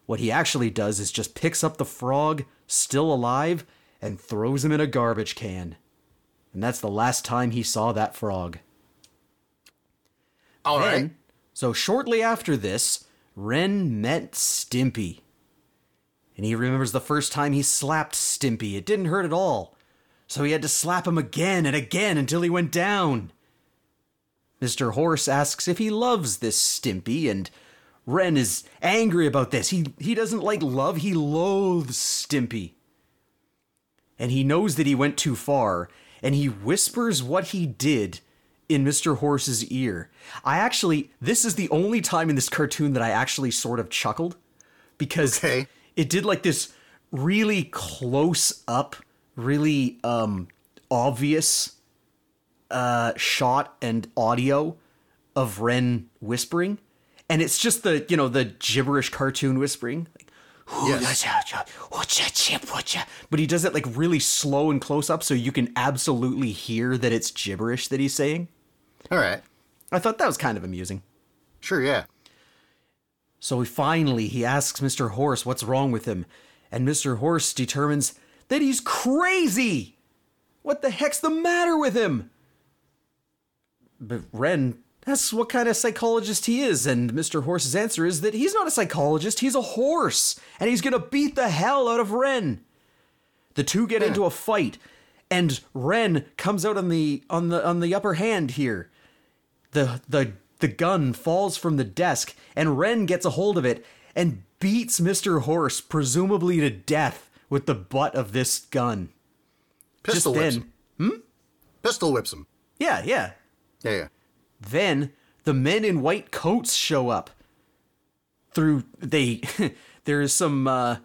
S2: What he actually does is just picks up the frog, still alive, and throws him in a garbage can. And that's the last time he saw that frog.
S1: All then, right.
S2: So shortly after this, Ren met Stimpy. And he remembers the first time he slapped Stimpy. It didn't hurt at all. So he had to slap him again and again until he went down. Mr. Horse asks if he loves this Stimpy, and Ren is angry about this. He, he doesn't like love, he loathes Stimpy. And he knows that he went too far, and he whispers what he did in Mr. Horse's ear. I actually, this is the only time in this cartoon that I actually sort of chuckled because okay. it did like this really close up, really um, obvious uh, shot and audio of Ren whispering. And it's just the, you know, the gibberish cartoon whispering. Yes. But he does it like really slow and close up so you can absolutely hear that it's gibberish that he's saying.
S1: All right.
S2: I thought that was kind of amusing.
S1: Sure, yeah.
S2: So finally he asks Mr. Horse what's wrong with him, and Mr. Horse determines that he's crazy. What the heck's the matter with him? But Ren asks what kind of psychologist he is, and Mr. Horse's answer is that he's not a psychologist, he's a horse, and he's gonna beat the hell out of Ren. The two get into a fight, and Ren comes out on the on the on the upper hand here. The the the gun falls from the desk and Ren gets a hold of it and beats Mr. Horse presumably to death with the butt of this gun.
S1: Pistol Just whips then, him. Hmm? Pistol whips him.
S2: Yeah, yeah.
S1: Yeah, yeah.
S2: Then the men in white coats show up. Through they there is some uh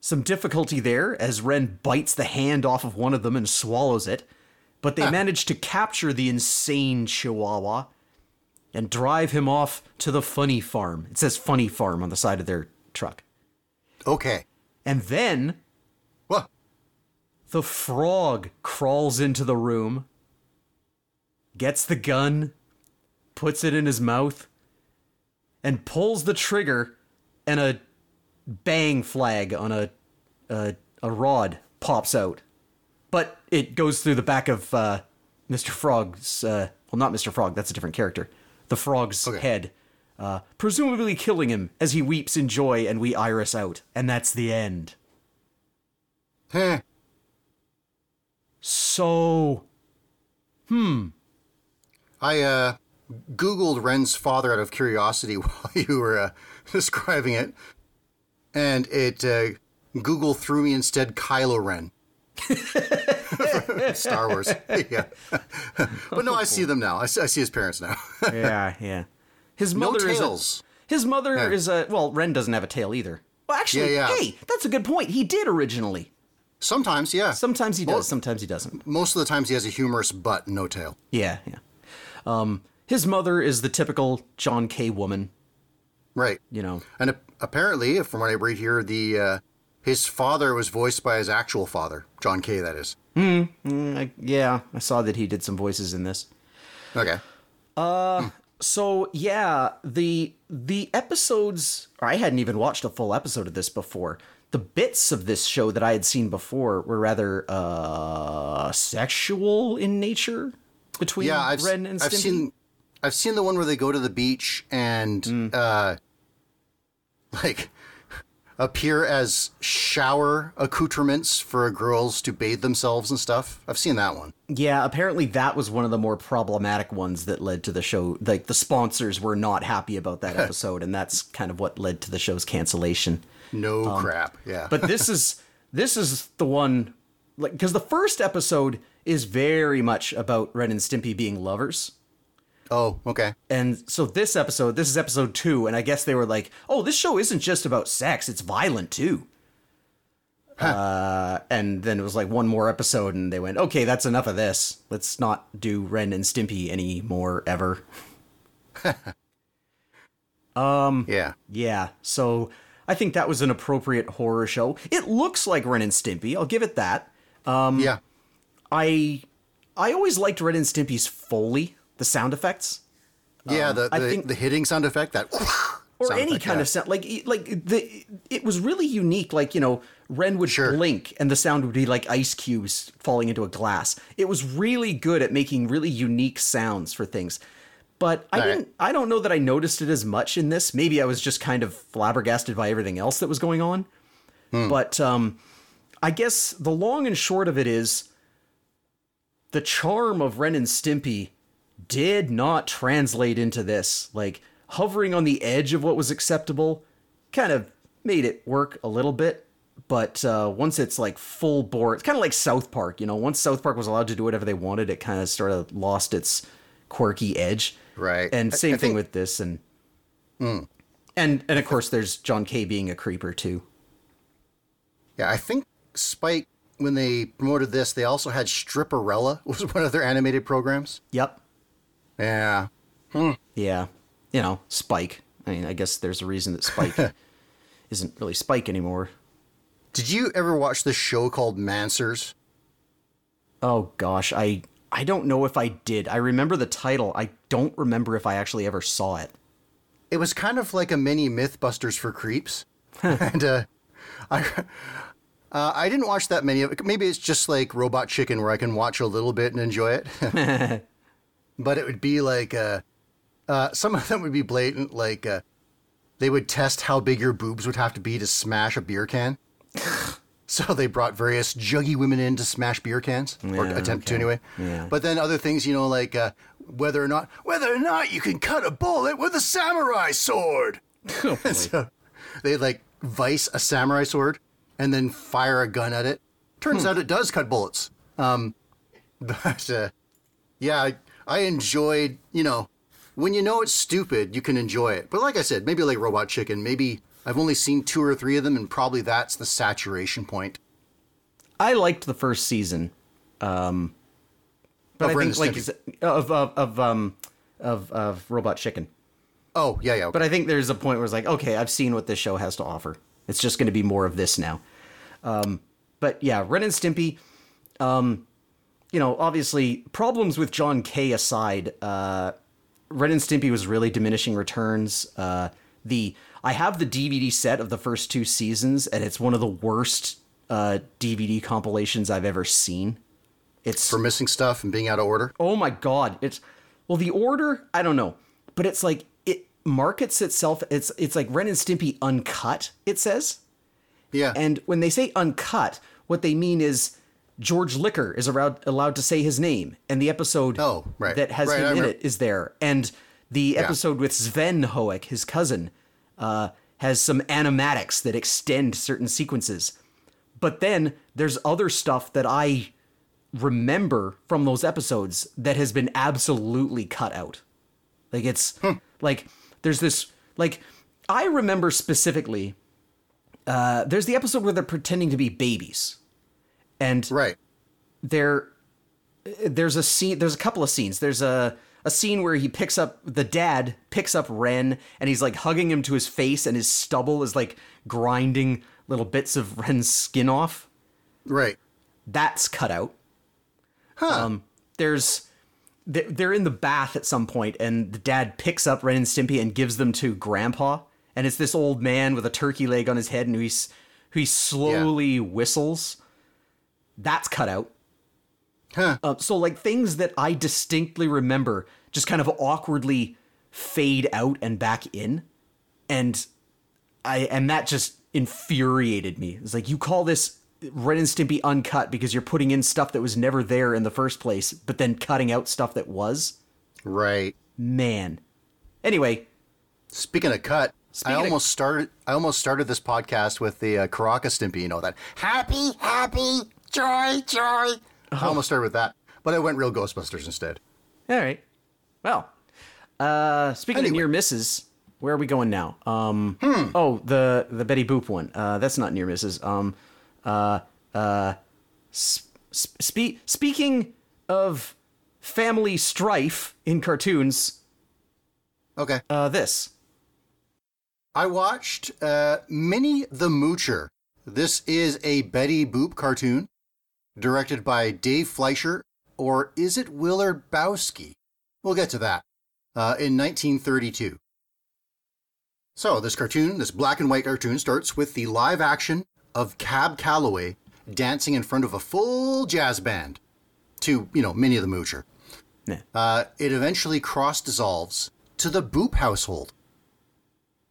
S2: some difficulty there as Ren bites the hand off of one of them and swallows it, but they manage to capture the insane Chihuahua and drive him off to the funny farm. It says funny farm on the side of their truck.
S1: Okay.
S2: And then
S1: what?
S2: The frog crawls into the room, gets the gun, puts it in his mouth, and pulls the trigger, and a bang flag on a a, a rod pops out, but it goes through the back of uh, Mr. Frog's. Uh, well, not Mr. Frog. That's a different character. The frog's okay. head, uh, presumably killing him as he weeps in joy, and we iris out, and that's the end.
S1: Huh.
S2: So, hmm.
S1: I uh, googled Ren's father out of curiosity while you were uh, describing it, and it uh, Google threw me instead Kylo Ren. Star Wars. yeah. but no, I see them now. I see, I see his parents now.
S2: yeah, yeah. His mother
S1: no
S2: is a, his mother yeah. is a well, Ren doesn't have a tail either. Well, actually, yeah, yeah. hey, that's a good point. He did originally.
S1: Sometimes, yeah.
S2: Sometimes he does. Sometimes he doesn't.
S1: Most of the times, he has a humorous butt, no tail.
S2: Yeah, yeah. Um, his mother is the typical John K. woman.
S1: Right.
S2: You know.
S1: And apparently, from what I read here, the uh, his father was voiced by his actual father, John K. that is.
S2: Hmm. Mm, I, yeah, I saw that he did some voices in this.
S1: Okay.
S2: So yeah, the the episodes I hadn't even watched a full episode of this before. The bits of this show that I had seen before were rather uh sexual in nature between
S1: Yeah, I've,
S2: Ren and Stimpy.
S1: I've seen I've seen the one where they go to the beach and
S2: Hmm.
S1: uh like appear as shower accoutrements for girls to bathe themselves and stuff. I've seen that one.
S2: Yeah, apparently that was one of the more problematic ones that led to the show. Like the sponsors were not happy about that episode, and that's kind of what led to the show's cancellation.
S1: No crap. Yeah.
S2: Um, But this is this is the one like because the first episode is very much about Ren and Stimpy being lovers.
S1: oh, okay.
S2: And so this episode, this is episode two, and I guess they were like, "Oh, this show isn't just about sex; it's violent too." Uh, and then it was like one more episode, and they went, "Okay, that's enough of this. Let's not do Ren and Stimpy anymore ever." Um.
S1: Yeah.
S2: Yeah, so I think that was an appropriate horror show. It looks like Ren and Stimpy. I'll give it that.
S1: Um, yeah.
S2: I I always liked Ren and Stimpy's foley, the sound effects.
S1: Yeah, the
S2: I
S1: the,
S2: think-
S1: the hitting sound effect that
S2: or any
S1: effect,
S2: kind
S1: yeah.
S2: of sound like like the it was really unique like you know ren would
S1: Sure.
S2: blink and the sound would be like ice cubes falling into a glass it was really good at making really unique sounds for things but i
S1: All right.
S2: didn't i don't know that i noticed it as much in this maybe i was just kind of flabbergasted by everything else that was going on
S1: Hmm.
S2: but um i guess the long and short of it is the charm of ren and stimpy did not translate into this. Like hovering on the edge of what was acceptable kind of made it work a little bit. But uh, once it's like full bore, it's kind of like South Park. You know, once South Park was allowed to do whatever they wanted, it kind of sort of lost its quirky edge.
S1: Right.
S2: And same
S1: I
S2: thing
S1: think-
S2: with this, and and and of course there's John K being a creeper too.
S1: Yeah, I think Spike when they promoted this, they also had Stripperella was one of their animated programs.
S2: Yep.
S1: Yeah.
S2: Yeah. You know, Spike. I mean, I guess there's a reason that Spike isn't really Spike anymore.
S1: Did you ever watch this show called Manswers?
S2: Oh gosh, I I don't know if I did. I remember the title. I don't remember if I actually ever saw it.
S1: It was kind of like a mini MythBusters for creeps, and uh, I uh, I didn't watch that many of it. Maybe it's just like Robot Chicken, where I can watch a little bit and enjoy it. but it would be like uh, uh, some of them would be blatant, like uh, they would test how big your boobs would have to be to smash a beer can. So they brought various juggy women in to smash beer cans, or
S2: Yeah,
S1: attempt to anyway.
S2: Yeah.
S1: But then other things, you know, like uh, whether or not whether or not you can cut a bullet with a samurai sword. so they like vice a samurai sword and then fire a gun at it. Turns
S2: Hmm.
S1: out it does cut bullets. Um, but uh, yeah, I, I enjoyed. You know, when you know it's stupid, you can enjoy it. But like I said, maybe like Robot Chicken, maybe I've only seen two or three of them, and probably that's the saturation point.
S2: I liked the first season, um, but
S1: Of
S2: I think like of of of um of of Robot Chicken.
S1: Oh yeah, yeah.
S2: But I think there's a point where it's like, okay, I've seen what this show has to offer. It's just going to be more of this now. Um, but yeah, Ren and Stimpy. Um, you know, obviously, problems with John K aside, uh, Ren and Stimpy was really diminishing returns. Uh, the I have the DVD set of the first two seasons, and it's one of the worst uh, DVD compilations I've ever seen. It's
S1: for missing stuff and being out of order.
S2: Oh my god, it's well the order, I don't know, but it's like markets itself it's it's like Ren and Stimpy uncut, it says.
S1: Yeah.
S2: And when they say uncut, what they mean is George Liquor is allowed allowed to say his name, and the episode
S1: Oh, right.
S2: that has
S1: Right, I
S2: him in
S1: remember.
S2: it is there, and the episode with Sven Hoek, his cousin, uh, has some animatics that extend certain sequences. But then there's other stuff that I remember from those episodes that has been absolutely cut out. Like it's like there's this like I remember specifically uh there's the episode where they're pretending to be babies. And
S1: right.
S2: there there's a scene there's a couple of scenes. There's a a scene where he picks up the dad picks up Ren and he's like hugging him to his face and his stubble is like grinding little bits of Ren's skin off
S1: Right.
S2: that's cut out. Um, there's they're in the bath at some point, and the dad picks up Ren and Stimpy and gives them to Grandpa, and it's this old man with a turkey leg on his head, and he's who he slowly whistles. That's cut out.
S1: Huh.
S2: Uh, so like things that I distinctly remember just kind of awkwardly fade out and back in, and I and that just infuriated me. It's like you call this Ren and Stimpy uncut because you're putting in stuff that was never there in the first place, but then cutting out stuff that was.
S1: Right.
S2: Man. Anyway,
S1: Speaking of cut,
S2: Speaking
S1: I
S2: of-
S1: almost started. I almost started this podcast with the uh, Karaka Stimpy. You know that happy, happy, joy, joy. I almost started with that, but I went real Ghostbusters instead.
S2: all right. Well, uh, speaking of near misses, where are we going now? Um, oh, the the Betty Boop one. Uh, that's not near misses. Um, uh, uh, sp- spe- speaking of family strife in cartoons,
S1: Okay.
S2: uh, this.
S1: I watched uh, Minnie the Moocher. This is a Betty Boop cartoon directed by Dave Fleischer, or is it Willard Bowsky? We'll get to that. Uh, in 1932. So, this cartoon, this black and white cartoon, starts with the live action of Cab Calloway dancing in front of a full jazz band to, you know, Minnie the Moocher.
S2: Yeah.
S1: Uh, it eventually cross dissolves to the Boop household.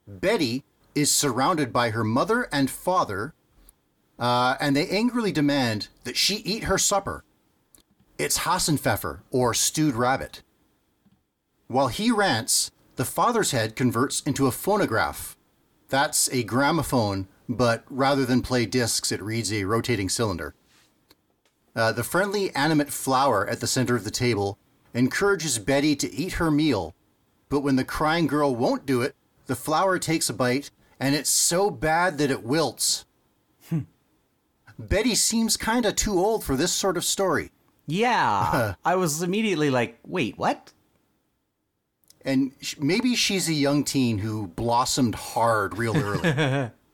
S1: Betty is surrounded by her mother and father, uh, and they angrily demand that she eat her supper. It's Hasenpfeffer, or stewed rabbit. While he rants, the father's head converts into a phonograph. That's a gramophone, but rather than play discs, it reads a rotating cylinder. Uh, the friendly, animate flower at the center of the table encourages Betty to eat her meal, but when the crying girl won't do it, the flower takes a bite, and it's so bad that it wilts. Betty seems kinda too old for this sort of story,
S2: Yeah. I was immediately like, wait, what?
S1: and maybe she's a young teen who blossomed hard real early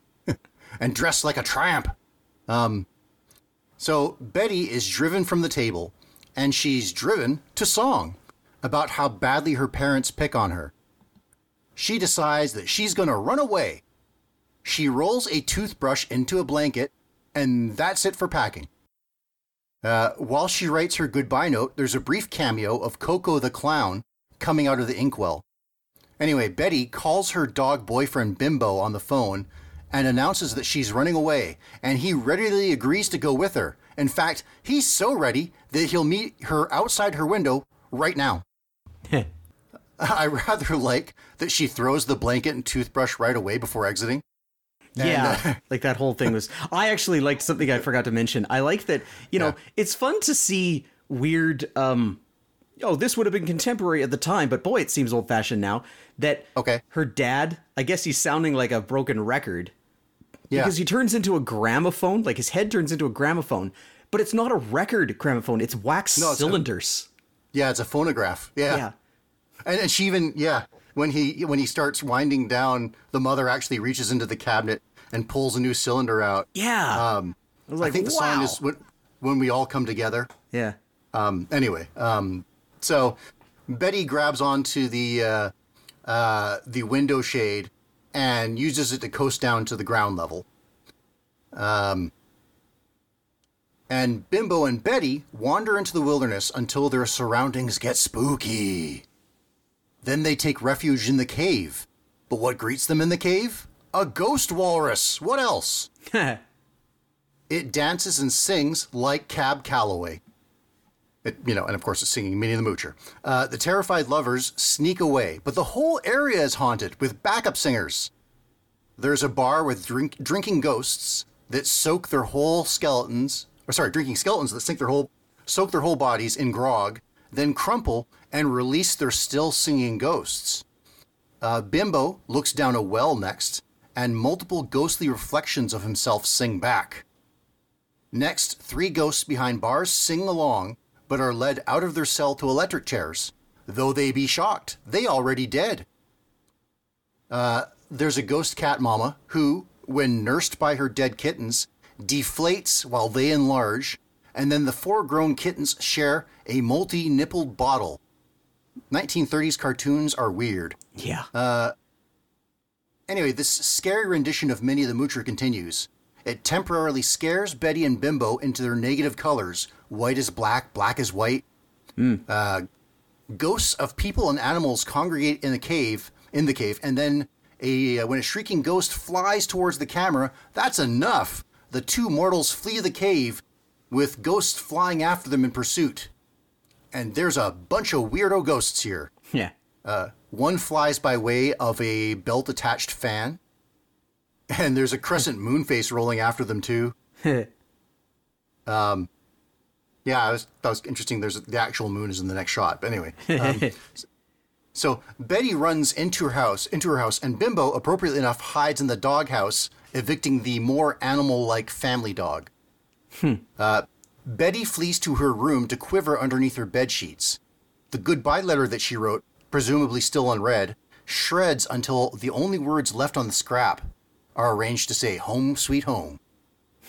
S1: and dressed like a tramp. Um, so Betty is driven from the table, and she's driven to song about how badly her parents pick on her. She decides that she's going to run away. She rolls a toothbrush into a blanket, and that's it for packing. Uh, while she writes her goodbye note, there's a brief cameo of Koko the Clown coming out of the inkwell. Anyway, Betty calls her dog boyfriend Bimbo on the phone and announces that she's running away, and he readily agrees to go with her. In fact, he's so ready that he'll meet her outside her window right now. I rather like that she throws the blanket and toothbrush right away before exiting.
S2: yeah,
S1: uh,
S2: like that whole thing was. I actually liked something I forgot to mention. I like that. You know,
S1: Yeah.
S2: it's fun to see weird. um Oh, this would have been contemporary at the time, but boy, it seems old fashioned now. That
S1: Okay.
S2: her dad, I guess he's sounding like a broken record
S1: Yeah.
S2: because he turns into a gramophone. Like his head turns into a gramophone, but it's not a record gramophone. It's wax
S1: No, it's a-
S2: cylinders.
S1: yeah, it's a phonograph. Yeah.
S2: yeah.
S1: And, and she even yeah when he when he starts winding down, the mother actually reaches into the cabinet and pulls a new cylinder out.
S2: Yeah.
S1: Um,
S2: I was
S1: I think the
S2: wow.
S1: song is when, when we all come together.
S2: yeah.
S1: Um, anyway, um, so Betty grabs onto the uh, uh, the window shade and uses it to coast down to the ground level. Um, and Bimbo and Betty wander into the wilderness until their surroundings get spooky. Then they take refuge in the cave. But what greets them in the cave? A ghost walrus. What else? It dances and sings like Cab Calloway. It, you know, and of course it's singing Minnie the Moocher. Uh, the terrified lovers sneak away, but the whole area is haunted with backup singers. There's a bar with drink, drinking ghosts that soak their whole skeletons, or sorry, drinking skeletons that sink their whole, soak their whole bodies in grog, then crumple and release their still singing ghosts. Uh, Bimbo looks down a well next, and multiple ghostly reflections of himself sing back. Next, three ghosts behind bars sing along, but are led out of their cell to electric chairs. Though they be shocked, they already dead. Uh, there's a ghost cat mama who, when nursed by her dead kittens, deflates while they enlarge, and then the four grown kittens share a multi nippled bottle 1930s cartoons are weird.
S2: Yeah.
S1: Anyway, this scary rendition of Minnie the Moocher continues. It temporarily scares Betty and Bimbo into their negative colors white is black, black is white. Uh, ghosts of people and animals congregate in the cave, in the cave, and then a uh, when a shrieking ghost flies towards the camera, that's enough. The two mortals flee the cave with ghosts flying after them in pursuit. And there's a bunch of weirdo ghosts here.
S2: yeah.
S1: Uh, one flies by way of a belt attached fan. And there's a crescent moon face rolling after them, too. Yeah, I was, that was interesting. There's the actual moon is in the next shot. But anyway. Um, so Betty runs into her house, into her house, and Bimbo, appropriately enough, hides in the doghouse, evicting the more animal-like family dog. Uh, Betty flees to her room to quiver underneath her bed sheets. The goodbye letter that she wrote, presumably still unread, shreds until the only words left on the scrap are arranged to say "Home, sweet home."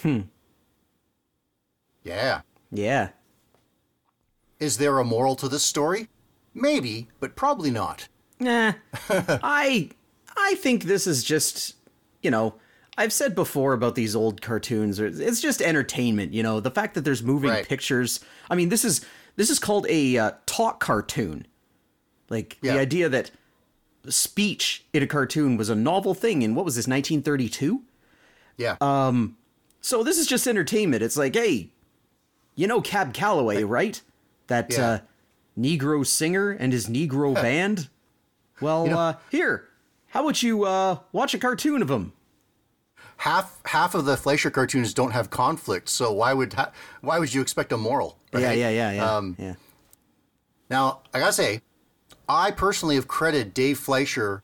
S1: Hmm. Yeah.
S2: Yeah.
S1: Is there a moral to this story? Maybe, but probably not.
S2: Nah. I I think this is just, you know, I've said before about these old cartoons. It's just entertainment, you know. The fact that there's moving
S1: Right.
S2: pictures. I mean, this is this is called a uh, talk cartoon. Like
S1: Yeah.
S2: the idea that speech in a cartoon was a novel thing in what was this 1932?
S1: Yeah.
S2: Um so this is just entertainment. It's like, hey, you know Cab Calloway, right? That
S1: Yeah.
S2: uh, Negro singer and his Negro band. Well,
S1: know-
S2: uh, here, how about you uh, watch a cartoon of him?
S1: half half of the Fleischer cartoons don't have conflict, so why would ha- why would you expect a moral?
S2: Yeah,
S1: right?
S2: yeah, yeah, yeah.
S1: Um,
S2: yeah.
S1: Now, I gotta say, I personally have credited Dave Fleischer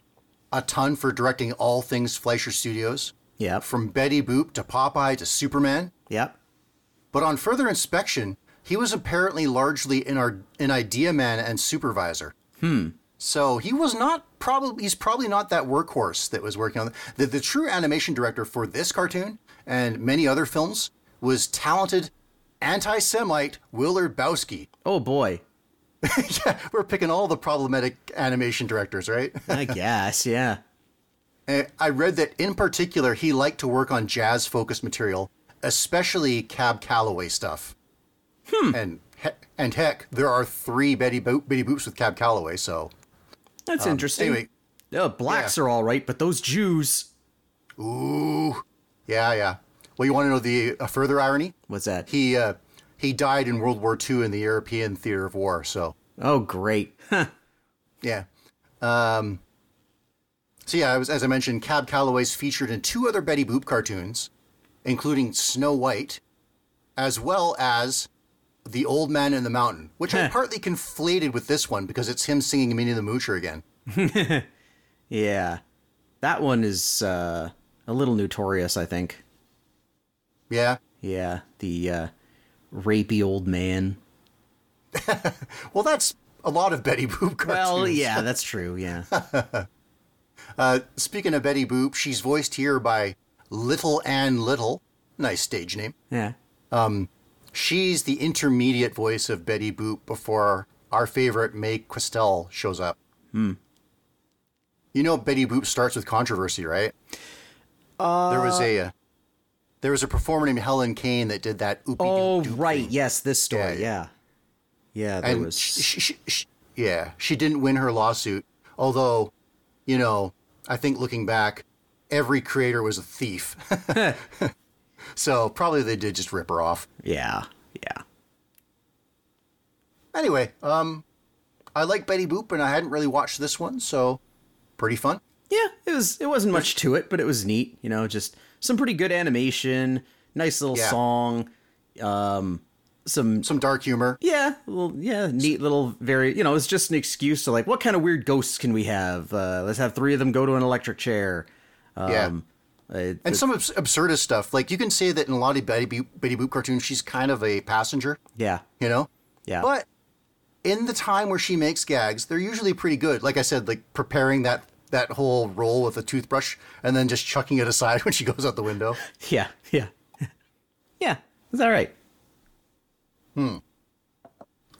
S1: a ton for directing all things Fleischer Studios,
S2: Yep.
S1: from Betty Boop to Popeye to Superman.
S2: Yep.
S1: But on further inspection, he was apparently largely in our an idea man and supervisor. Hmm. So he was not probably he's probably not that workhorse that was working on the, the true animation director for this cartoon and many other films was talented anti-Semite Willard Bowsky.
S2: Oh boy.
S1: yeah, we're picking all the problematic animation directors, right?
S2: I guess. Yeah.
S1: I read that in particular he liked to work on jazz focused material, especially Cab Calloway stuff. And he- and heck, there are three Betty Boop, Betty Boops with Cab Calloway, so
S2: That's interesting.
S1: anyway.
S2: Uh, blacks
S1: yeah.
S2: are all right, but those Jews.
S1: ooh, yeah, yeah. Well, you want to know the a further irony?
S2: What's that?
S1: He uh, he died in World War II in the European theater of war, so
S2: Oh, great. Huh.
S1: Yeah. Um, so yeah, was, as I mentioned, Cab Calloway's featured in two other Betty Boop cartoons, including Snow White, as well as The Old Man in the Mountain, which I partly conflated with this one because it's him singing Minnie the Moocher again.
S2: yeah. That one is uh, a little notorious, I think.
S1: Yeah.
S2: Yeah. The uh, rapey old man.
S1: Well, that's a lot of Betty Boop cartoons.
S2: Well, yeah, that's true. Yeah.
S1: Uh, speaking of Betty Boop, she's voiced here by Little Ann Little. Nice stage name.
S2: Yeah.
S1: She's the intermediate voice of Betty Boop before our favorite Mae Questel shows up. Hmm. You know, Betty Boop starts with controversy, right? Uh, there was a uh, there was a performer named Helen Kane that did that.
S2: Oh, right.
S1: thing.
S2: Yes, this story.
S1: Yeah,
S2: Yeah.
S1: yeah.
S2: Yeah, there
S1: and
S2: was.
S1: she, she, she, yeah, she didn't win her lawsuit. Although, you know, I think looking back, every creator was a thief. so probably they did just rip her off.
S2: yeah. Yeah.
S1: Anyway, um, I like Betty Boop, and I hadn't really watched this one, so pretty fun.
S2: Yeah, it was. It wasn't much to it, but it was neat. You know, just some pretty good animation, nice little
S1: Yeah.
S2: song, um, some
S1: Some dark humor.
S2: yeah, well, yeah, neat little very. You know, it's just an excuse to like, what kind of weird ghosts can we have? Uh, let's have three of them go to an electric chair. Um,
S1: Yeah.
S2: uh,
S1: And some abs- absurdist stuff. Like you can say that in a lot of Betty Boop, Betty Boop cartoons, she's kind of a passenger,
S2: yeah,
S1: you know?
S2: yeah,
S1: But in the time where she makes gags, they're usually pretty good. Like I said, like preparing that that whole roll with a toothbrush and then just chucking it aside when she goes out the window.
S2: yeah, yeah, yeah. Is that right? Hmm.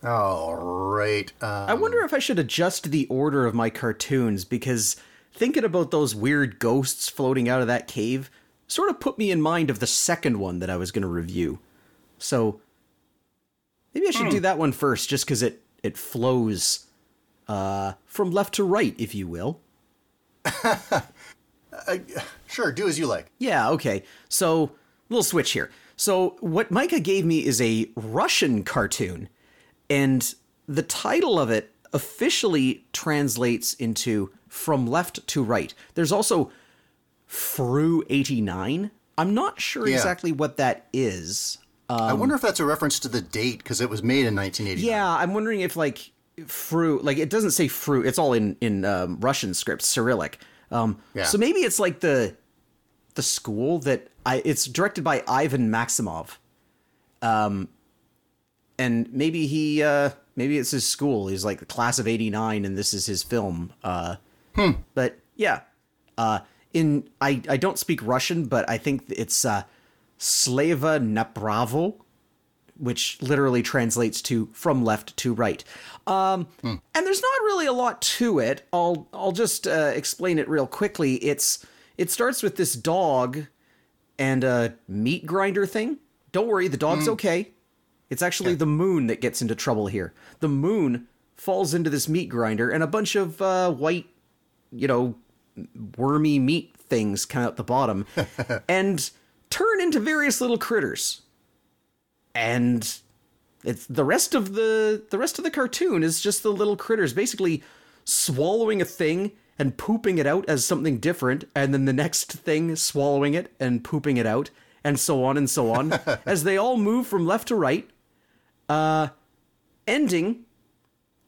S1: All right. Um,
S2: I wonder if I should adjust the order of my cartoons because thinking about those weird ghosts floating out of that cave sort of put me in mind of the second one that I was going to review. So maybe I should do that one first just cuz it it flows uh from left to right if you will.
S1: sure, do as you like.
S2: Yeah, okay. So, little switch here. So, what Micah gave me is a Russian cartoon, and the title of it officially translates into From Left to Right. There's also Fru 89. I'm not sure
S1: Yeah.
S2: exactly what that is.
S1: I wonder if that's a reference to the date because it was made in 1989.
S2: Yeah, I'm wondering if like Fru, like it doesn't say Fru. It's all in in um, Russian script, Cyrillic. Um,
S1: Yeah.
S2: So maybe it's like the the school that I. It's directed by Ivan Maximov. Um, and maybe he, uh, maybe it's his school. He's like the class of '89, and this is his film. Uh, But yeah, uh, in I I don't speak Russian, but I think it's uh, Slava Napravo which literally translates to from left to right. Um, And there's not really a lot to it. I'll I'll just uh, explain it real quickly. It's it starts with this dog and a meat grinder thing. Don't worry, the dog's okay. It's actually the moon that gets into trouble here. The moon falls into this meat grinder, and a bunch of uh, white, you know, wormy meat things come out the bottom and turn into various little critters. And it's the rest of the the rest of the cartoon is just the little critters basically swallowing a thing and pooping it out as something different and then the next thing swallowing it and pooping it out and so on and so on as they all move from left to right uh ending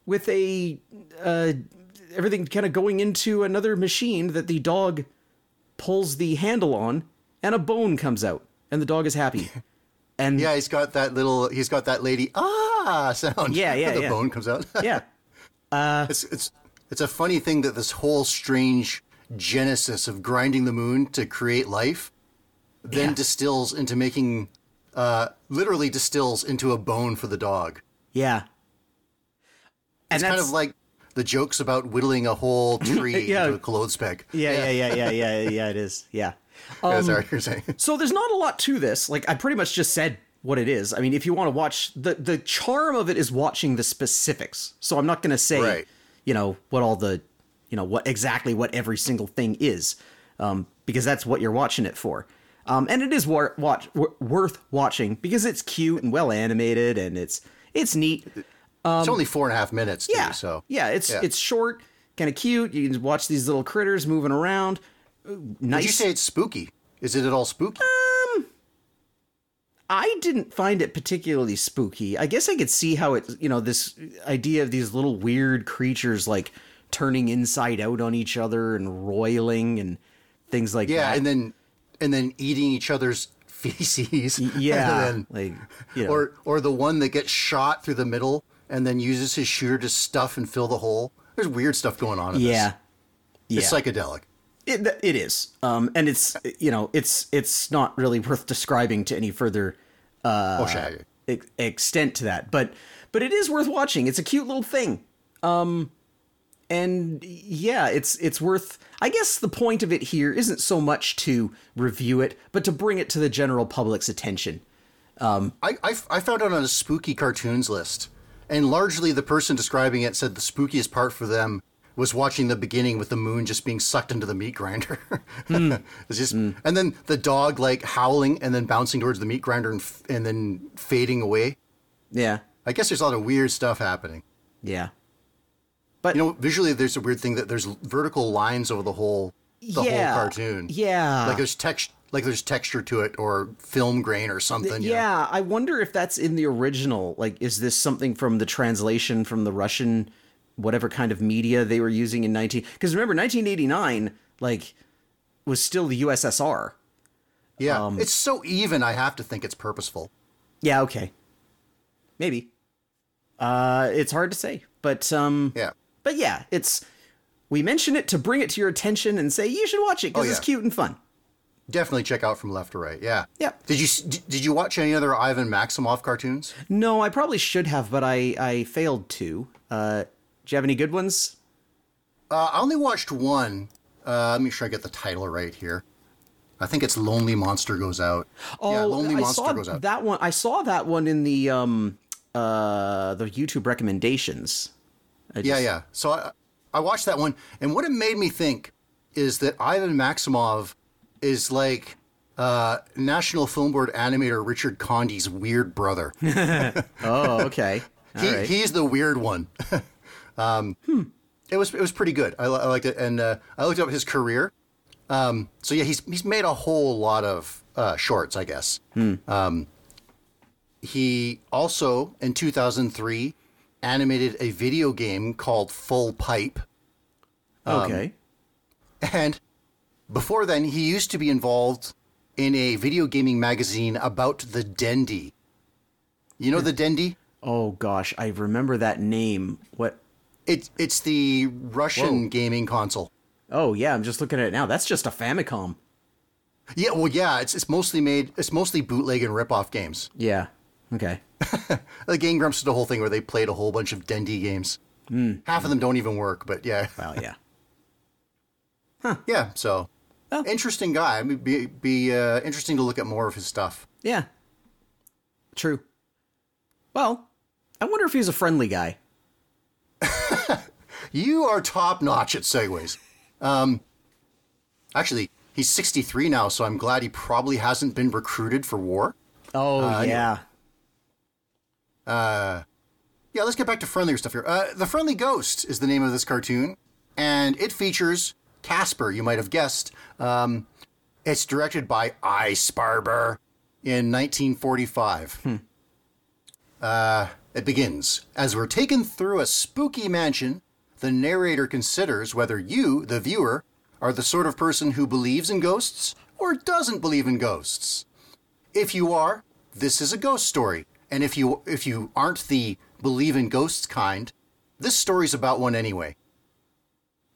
S2: with a uh everything kind of going into another machine that the dog pulls the handle on and a bone comes out and the dog is happy and
S1: Yeah, he's got that little. He's got that lady ah sound.
S2: Yeah, yeah,
S1: The
S2: yeah.
S1: bone comes out.
S2: yeah
S1: it's it's it's a funny thing that this whole strange genesis of grinding the moon to create life then
S2: Yeah.
S1: distills into making uh literally distills into a bone for the dog.
S2: Yeah. And
S1: It's kind of like the jokes about whittling a whole tree
S2: Yeah.
S1: into a clothes peg.
S2: yeah, yeah, yeah, yeah, yeah, yeah, it is. Yeah.
S1: Yeah,
S2: Um,
S1: sorry, you're saying.
S2: So there's not a lot to this. Like I pretty much just said what it is. I mean, if you want to watch the the charm of it is watching the specifics. So I'm not going to say,
S1: Right.
S2: you know, what all the, you know, what exactly what every single thing is, um, because that's what you're watching it for. Um, and it is watch wor- worth watching because it's cute and well animated and it's it's neat.
S1: It's only four and a half minutes, too,
S2: Um, Yeah.
S1: so
S2: yeah, it's
S1: yeah.
S2: it's short, kind of cute. You can watch these little critters moving around. Uh, Nice.
S1: Would you say it's spooky? Is it at all spooky?
S2: Um, I didn't find it particularly spooky. I guess I could see how it, you know, this idea of these little weird creatures like turning inside out on each other and roiling and things like
S1: yeah,
S2: that.
S1: and then and then eating each other's feces.
S2: yeah,
S1: then,
S2: like you know,
S1: or or the one that gets shot through the middle and then uses his shooter to stuff and fill the hole. There's weird stuff going on. In
S2: yeah, yeah.
S1: it's psychedelic.
S2: It, it is. Um, and it's you know it's it's not really worth describing to any further
S1: oh, shaggy.
S2: ex- extent to that, but but it is worth watching. It's a cute little thing. Um, and yeah, it's it's worth. I guess the point of it here isn't so much to review it, but to bring it to the general public's attention.
S1: I, I I found it on a spooky cartoons list, and largely the person describing it said the spookiest part for them was watching the beginning with the moon just being sucked into the meat grinder. Hmm. it's just, hmm. and then the dog like howling and then bouncing towards the meat grinder and f- and then fading away.
S2: Yeah,
S1: I guess there's a lot of weird stuff happening.
S2: yeah, But
S1: You know, visually, there's a weird thing that there's vertical lines over the whole the
S2: yeah,
S1: whole cartoon.
S2: Yeah,
S1: like there's text, like there's texture to it, or film grain, or something. know?
S2: yeah, I wonder if that's in the original. Like, is this something from the translation from the Russian, whatever kind of media they were using in 19? Because remember, 1989, like, was still the USSR.
S1: yeah.
S2: Um,
S1: it's so even. I have to think it's purposeful.
S2: Yeah, okay. Maybe. Uh, it's hard to say, but um,
S1: Yeah.
S2: but yeah, it's we mention it to bring it to your attention and say you should watch it because
S1: Oh,
S2: it's cute and fun.
S1: Definitely check out from left to right. Yeah.
S2: Yeah.
S1: Did you did you watch any other Ivan Maximov cartoons?
S2: No, I probably should have, but I I failed to. Uh, do you have any good ones?
S1: Uh, I only watched one. Uh, let me make sure I get the title right here. I think it's Lonely Monster Goes Out. yeah, Lonely
S2: Oh, I
S1: Monster Goes Out.
S2: that one. I saw that one in the um uh the YouTube recommendations. I
S1: Yeah, yeah. So I, I watched that one, and what it made me think is that Ivan Maximov is like uh, National Film Board animator Richard Condie's weird brother.
S2: Oh, okay.
S1: He,
S2: right.
S1: He's the weird one. um, It was it was pretty good. I, I liked it, and uh, I looked up his career. Um, so yeah, he's he's made a whole lot of uh, shorts, I guess. Um, he also in 2003 animated a video game called Full Pipe.
S2: okay.
S1: And before then, he used to be involved in a video gaming magazine about the Dendy. You know the Dendy?
S2: Oh gosh, I remember that name. What?
S1: It's it's the Russian
S2: Whoa.
S1: gaming console.
S2: Oh yeah, I'm just looking at it now. That's just a Famicom.
S1: Yeah, well, yeah, it's it's mostly made it's mostly bootleg and rip-off games.
S2: Yeah. Okay.
S1: The Game Grumps did a whole thing where they played a whole bunch of Dendy games. Hmm. Half of them don't even work, but yeah,
S2: Well, yeah.
S1: yeah. So
S2: Oh.
S1: interesting guy. I mean, be be uh, interesting to look at more of his stuff.
S2: Yeah. True. Well, I wonder if he's a friendly guy.
S1: You are top notch at segues. Um, actually, he's 63 now, so I'm glad he probably hasn't been recruited for war.
S2: Oh yeah.
S1: Uh, Yeah, let's get back to friendlier stuff here. Uh, the Friendly Ghost is the name of this cartoon, and it features Casper, you might have guessed. Um, it's directed by I. Sparber in 1945. Uh, it begins As we're taken through a spooky mansion, the narrator considers whether you, the viewer, are the sort of person who believes in ghosts or doesn't believe in ghosts. If you are, this is a ghost story. And if you if you aren't the believe in ghosts kind, this story's about one anyway.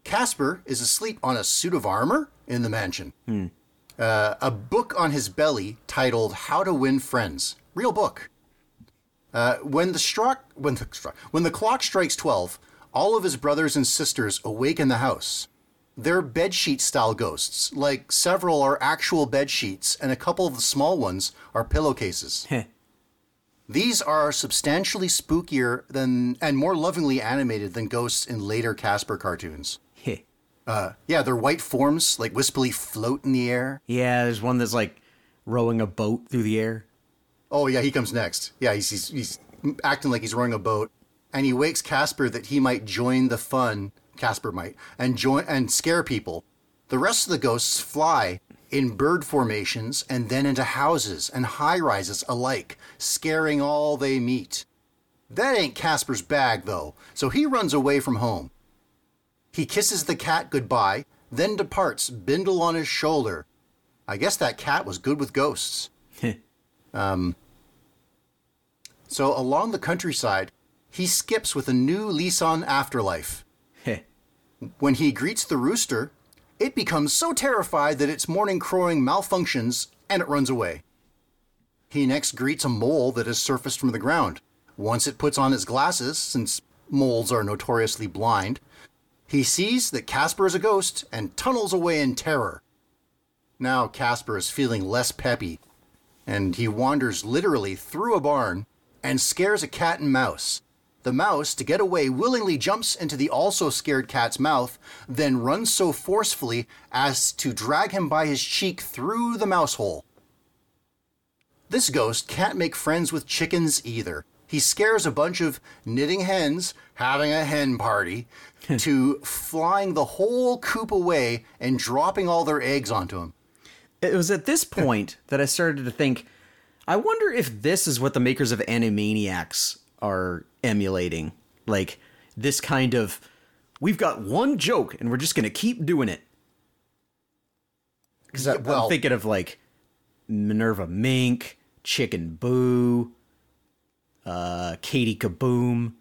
S1: Casper is asleep on a suit of armor in the mansion. Uh, a book on his belly titled "How to Win Friends." Real book. Uh, when the struck when the when the clock strikes twelve, all of his brothers and sisters awake in the house. They're bedsheet style ghosts. Like several are actual bed sheets, and a couple of the small ones are pillowcases. These are substantially spookier than and more lovingly animated than ghosts in later Casper cartoons. Uh, yeah, their white forms like wispily float in the air.
S2: yeah, there's one that's like rowing a boat through the air.
S1: Oh yeah, he comes next. Yeah, he's, he's he's acting like he's rowing a boat, and he wakes Casper that he might join the fun. Casper might and join and scare people. The rest of the ghosts fly in bird formations and then into houses and high rises alike, scaring all they meet. That ain't Casper's bag though, so he runs away from home. He kisses the cat goodbye, then departs, bindle on his shoulder. I guess that cat was good with ghosts. um, So along the countryside, he skips with a new lease on afterlife. When he greets the rooster, it becomes so terrified that its morning crowing malfunctions and it runs away. He next greets a mole that has surfaced from the ground. Once it puts on its glasses, since moles are notoriously blind, he sees that Casper is a ghost and tunnels away in terror. Now Casper is feeling less peppy, and he wanders literally through a barn and scares a cat and mouse. The mouse, to get away, willingly jumps into the also scared cat's mouth, then runs so forcefully as to drag him by his cheek through the mouse hole. This ghost can't make friends with chickens either. He scares a bunch of knitting hens having a hen party to flying the whole coop away and dropping all their eggs onto him.
S2: It was at this point that I started to think, I wonder if this is what the makers of Animaniacs are emulating. Like this kind of we've got one joke and we're just going to keep doing it. Cuz
S1: well-
S2: I'm thinking of like Minerva Mink, Chicken Boo, uh Katie Kaboom.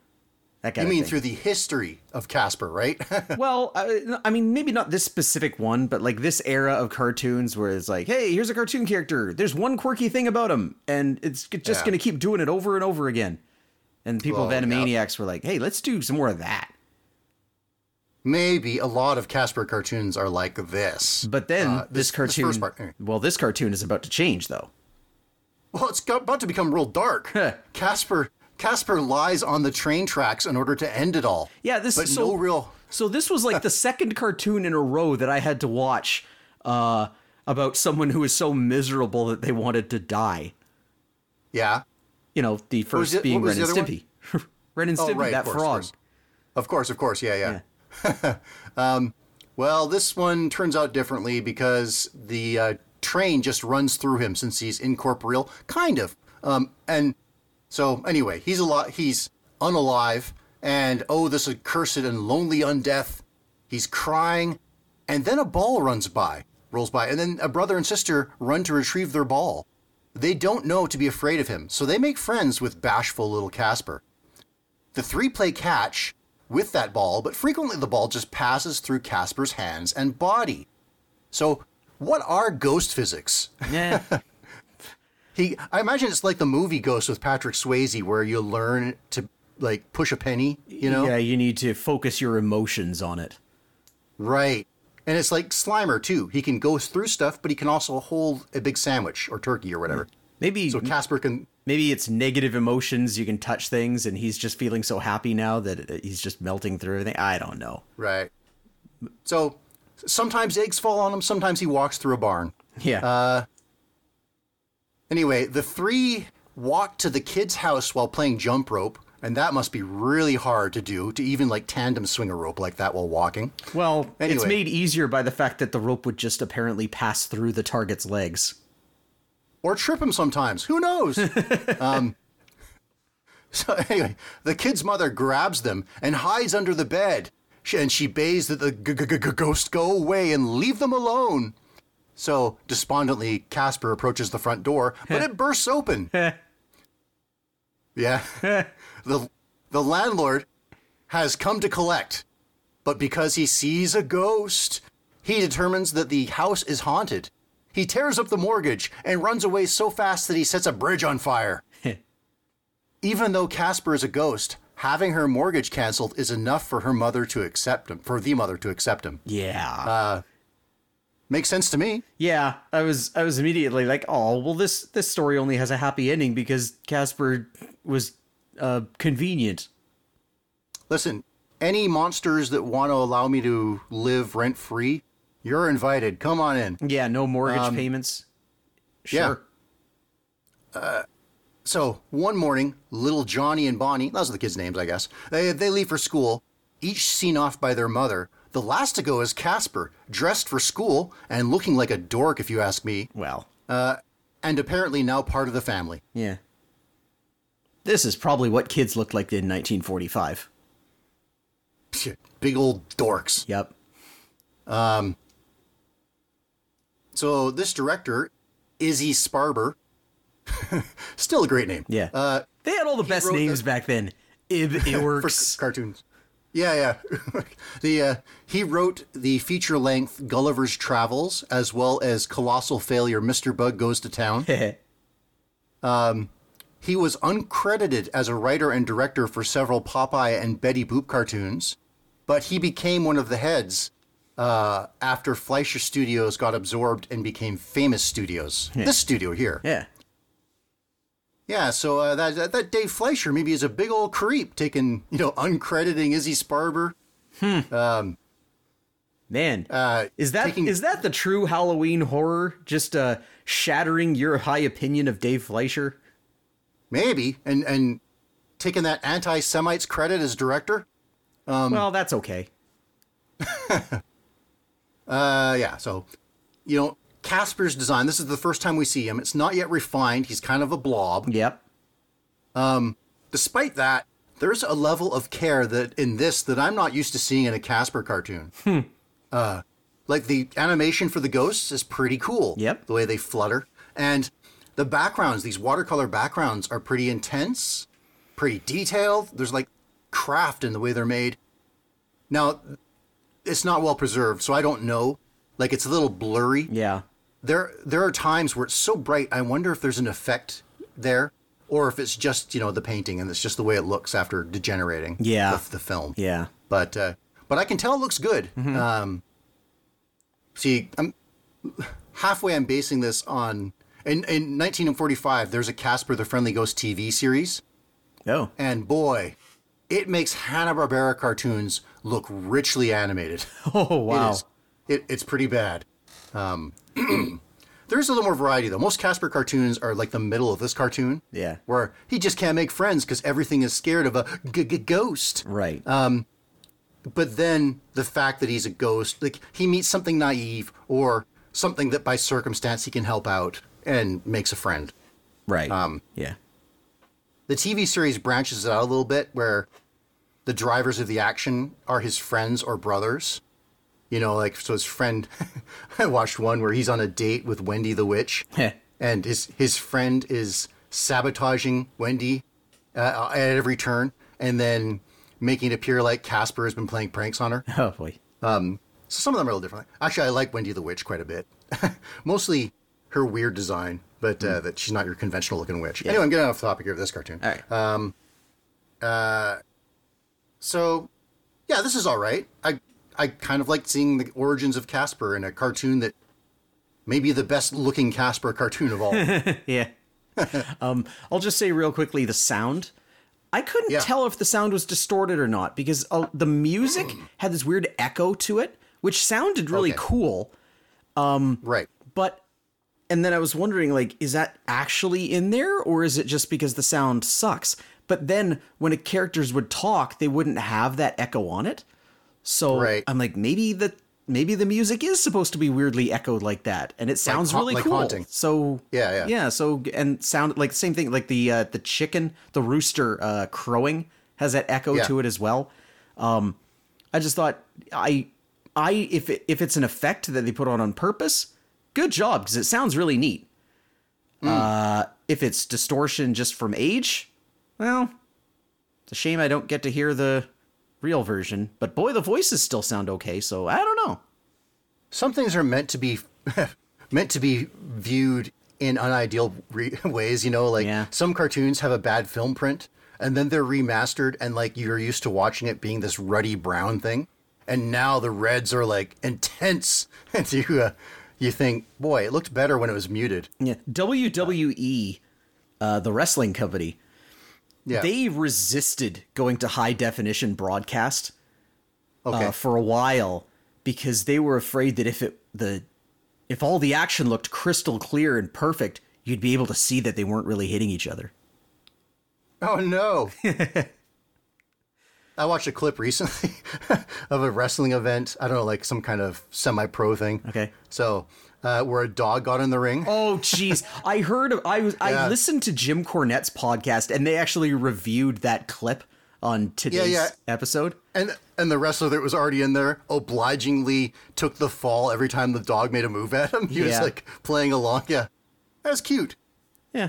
S2: That
S1: You
S2: kind of
S1: mean through the history of Casper, right?
S2: Well, I, I mean, maybe not this specific one, but like this era of cartoons where it's like, hey, here's a cartoon character. There's one quirky thing about him, and it's just
S1: Yeah.
S2: going to keep doing it over and over again. And people
S1: Well,
S2: of
S1: yeah.
S2: Animaniacs were like, hey, let's do some more of that.
S1: Maybe a lot of Casper cartoons are like this.
S2: But then
S1: Uh,
S2: this,
S1: this- this
S2: cartoon,
S1: first part,
S2: well, this cartoon is about to change, though.
S1: Well, it's about to become real dark. Casper Casper lies on the train tracks in order to end it all.
S2: Yeah, this
S1: but
S2: so
S1: no real.
S2: So this was like the second cartoon in a row that I had to watch uh, about someone who was so miserable that they wanted to die.
S1: Yeah.
S2: You know, the first
S1: it-
S2: being Ren and Stimpy. Ren and
S1: Oh,
S2: Stimpy,
S1: right,
S2: that
S1: of course,
S2: frog.
S1: Of course. of course, of course. Yeah, yeah. um, well, this one turns out differently because the uh, train just runs through him since he's incorporeal, kind of. Um, and so, anyway, he's a lot. He's unalive, and oh, this accursed and lonely undeath. He's crying, and then a ball runs by, rolls by, and then a brother and sister run to retrieve their ball. They don't know to be afraid of him, so they make friends with bashful little Casper. The three play catch with that ball, but frequently the ball just passes through Casper's hands and body. So, what are ghost physics?
S2: Yeah.
S1: He, I imagine it's like the movie Ghost with Patrick Swayze, where you learn to like push a penny. You know,
S2: Yeah, you need to focus your emotions on it.
S1: right? And it's like Slimer too. He can go through stuff, but he can also hold a big sandwich or turkey or whatever.
S2: Maybe
S1: So Casper can.
S2: maybe it's negative emotions. You can touch things, and he's just feeling so happy now that uh, he's just melting through everything. I don't know.
S1: Right. So sometimes eggs fall on him. Sometimes he walks through a barn.
S2: Yeah.
S1: Uh, Anyway, the three walk to the kid's house while playing jump rope, and that must be really hard to do to even like tandem swing a rope like that while walking.
S2: well, it's made easier by the fact that the rope would just apparently pass through the target's legs.
S1: Or trip him sometimes. Who knows? um, so anyway, the kid's mother grabs them and hides under the bed, and she bays that the g- g- g- ghost go away and leave them alone. So despondently, Casper approaches the front door, but it bursts open. yeah, the the landlord has come to collect, but because he sees a ghost, he determines that the house is haunted. He tears up the mortgage and runs away so fast that he sets a bridge on fire. Even though Casper is a ghost, having her mortgage canceled is enough for her mother to accept him, for the mother to accept him.
S2: Yeah.
S1: Uh, Makes sense to me.
S2: Yeah, I was I was immediately like, "Oh, well this this story only has a happy ending because Casper was uh convenient."
S1: Listen, any monsters that want to allow me to live rent free, you're invited. Come on in.
S2: Yeah, no mortgage
S1: Um,
S2: payments.
S1: yeah.
S2: Sure.
S1: So one morning, little Johnny and Bonnie, those are the kids' names, I guess, they, they leave for school, each seen off by their mother. The last to go is Casper, dressed for school and looking like a dork, if you ask me,
S2: Well,
S1: and apparently now part of the family.
S2: yeah. This is probably what kids looked like in 1945.
S1: Big old dorks.
S2: Yep.
S1: Um, So this director, Izzy Sparber, still a great name.
S2: Yeah.
S1: Uh,
S2: They had all the best names
S1: the-
S2: back then. Ub
S1: for
S2: Iwerks.
S1: c- cartoons. Yeah, yeah. the uh, he wrote the feature-length Gulliver's Travels as well as colossal failure Mr. Bug Goes to Town. He was uncredited as a writer and director for several Popeye and Betty Boop cartoons, but he became one of the heads uh, after Fleischer Studios got absorbed and became Famous Studios. This studio here.
S2: yeah.
S1: Yeah, so uh, that, that that Dave Fleischer maybe is a big old creep, taking you know uncrediting Izzy Sparber. Hmm.
S2: Man,
S1: Uh,
S2: is that is
S1: taking-
S2: that the true Halloween horror? Just uh, shattering your high opinion of Dave Fleischer?
S1: Maybe and and taking that anti-Semites credit as director. Um,
S2: well, that's okay.
S1: Uh, yeah. So, you know, Casper's design. This is the first time we see him. It's not yet refined. He's kind of a blob.
S2: Yep.
S1: Despite that, there's a level of care that in this that I'm not used to seeing in a Casper cartoon. Uh, like the animation for the ghosts is pretty cool.
S2: Yep.
S1: The way they flutter and the backgrounds, these watercolor backgrounds, are pretty intense, pretty detailed. There's like craft in the way they're made. Now, it's not well preserved, so I don't know. Like it's a little blurry.
S2: Yeah.
S1: There there are times where it's so bright. I wonder if there's an effect there, or if it's just you know the painting and it's just the way it looks after degenerating.
S2: Yeah.
S1: the, the film.
S2: Yeah.
S1: But uh, but I can tell it looks good. Um, see, I'm halfway. I'm basing this on in in 1945. There's a Casper the Friendly Ghost TV series,
S2: Oh.
S1: and boy, it makes Hanna Barbera cartoons look richly animated.
S2: Oh wow.
S1: It is. It, it's pretty bad. Um, there's a little more variety though. Most Casper cartoons are like the middle of this cartoon.
S2: Yeah.
S1: Where he just can't make friends because everything is scared of a g- g- ghost.
S2: Right.
S1: But then the fact that he's a ghost, like he meets something naive or something that by circumstance he can help out and makes a friend.
S2: right. Um. Yeah.
S1: The TV series branches it out a little bit where the drivers of the action are his friends or brothers. You know, like so his friend I watched one where he's on a date with Wendy the witch and his his friend is sabotaging Wendy uh, at every turn and then making it appear like Casper has been playing pranks on her.
S2: Oh boy.
S1: So some of them are a little different. Actually, I like Wendy the Witch quite a bit. Mostly her weird design, but uh, that she's not your conventional looking witch. Anyway, I'm getting off topic here of this cartoon.
S2: All right.
S1: So, yeah, this is all right. I I kind of liked seeing the origins of Casper in a cartoon that may be the best looking Casper cartoon of all.
S2: yeah. um, I'll just say real quickly the sound. I couldn't
S1: Yeah.
S2: tell if the sound was distorted or not because uh, the music had this weird echo to it, which sounded really
S1: Okay.
S2: cool.
S1: right.
S2: But, and then I was wondering, like, is that actually in there or is it just because the sound sucks? But then when the characters would talk, they wouldn't have that echo on it. So
S1: Right.
S2: I'm like, maybe the maybe the music is supposed to be weirdly echoed like that, and it sounds
S1: ha-
S2: really
S1: like
S2: cool.
S1: haunting.
S2: So
S1: Yeah, yeah.
S2: yeah. So and sound like same thing, like the uh, the chicken, the rooster uh, crowing has that echo
S1: Yeah.
S2: to it as well. Um, I just thought I I if it, if it's an effect that they put on on purpose, good job because it sounds really neat.
S1: Hmm.
S2: Uh, if it's distortion just from age, well, it's a shame I don't get to hear the real version. But boy, the voices still sound okay. So I don't know.
S1: Some things are meant to be meant to be viewed in unideal re- ways. You know, like
S2: Yeah.
S1: some cartoons have a bad film print, and then they're remastered, and like you're used to watching it being this ruddy brown thing, and now the reds are like intense, and you uh, you think, boy, it looked better when it was muted.
S2: Yeah, WWE, uh, the wrestling company,
S1: Yeah.
S2: they resisted going to high definition broadcast
S1: okay.
S2: uh, for a while because they were afraid that if it the if all the action looked crystal clear and perfect, you'd be able to see that they weren't really hitting each other.
S1: Oh no. I watched a clip recently of a wrestling event. I don't know, like some kind of semi-pro thing.
S2: Okay.
S1: So, uh, where a dog got in the ring.
S2: Oh jeez, I heard I was I listened to Jim Cornette's podcast and they actually reviewed that clip on today's
S1: yeah.
S2: episode.
S1: And and the wrestler that was already in there obligingly took the fall every time the dog made a move at him. He was like playing along. Yeah. That was cute.
S2: Yeah.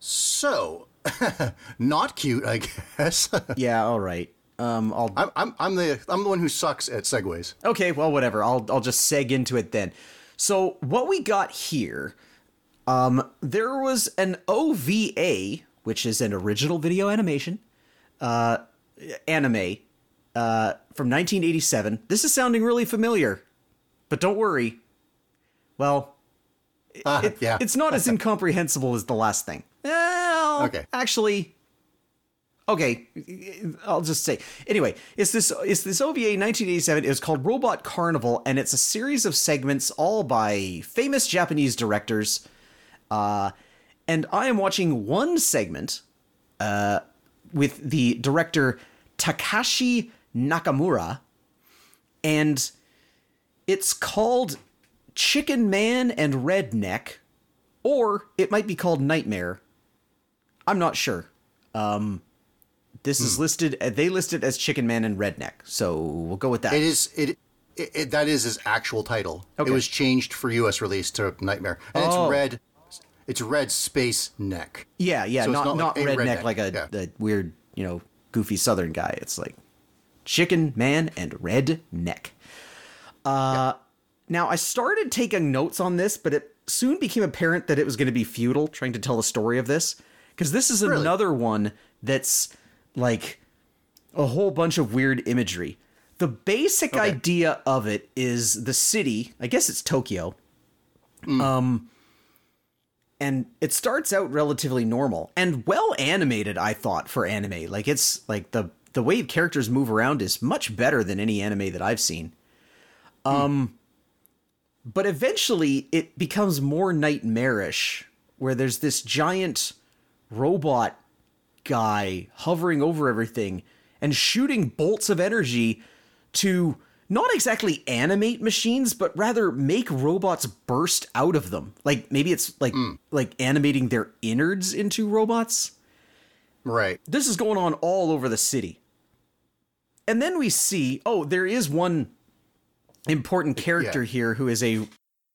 S1: So, not cute, I guess.
S2: Yeah, all right. Um I'll
S1: I'm, I'm I'm the I'm the one who sucks at segues.
S2: Okay, well, whatever. I'll I'll just seg into it then. So what we got here, um, there was an OVA, which is an original video animation, uh, anime, uh, from 1987. This is sounding really familiar, but don't worry. Well,
S1: Uh,
S2: it-
S1: yeah.
S2: it's not as incomprehensible as the last thing. Well,
S1: Okay.
S2: Actually, okay, I'll just say. Anyway, it's this it's this OVA 1987. It was called Robot Carnival, and it's a series of segments all by famous Japanese directors. Uh, and I am watching one segment uh, with the director Takashi Nakamura, and it's called Chicken Man and Redneck, or it might be called Nightmare. I'm not sure. Um, this is listed. uh, They listed as Chicken Man and Redneck, so we'll go with that.
S1: It is it, it, it that is his actual title.
S2: Okay.
S1: It was changed for U.S. release to Nightmare, and
S2: Oh.
S1: it's red. It's red space neck.
S2: yeah, yeah,
S1: so
S2: not
S1: not
S2: not
S1: like
S2: redneck
S1: redneck,
S2: like a,
S1: yeah.
S2: a weird, you know, goofy Southern guy. It's like Chicken Man and Red Neck. Uh, Now, I started taking notes on this, but it soon became apparent that it was going to be futile trying to tell the story of this. Because this is
S1: Really?
S2: another one that's like a whole bunch of weird imagery. The basic
S1: Okay.
S2: idea of it is the city, I guess it's Tokyo. Um and it starts out relatively normal and well animated, I thought, for anime. Like it's like the the way characters move around is much better than any anime that I've seen. Um but eventually it becomes more nightmarish where there's this giant robot guy hovering over everything and shooting bolts of energy to not exactly animate machines but rather make robots burst out of them like maybe it's like like animating their innards into robots
S1: Right.
S2: this is going on all over the city. And then we see, oh, there is one important character
S1: Yeah.
S2: here who is a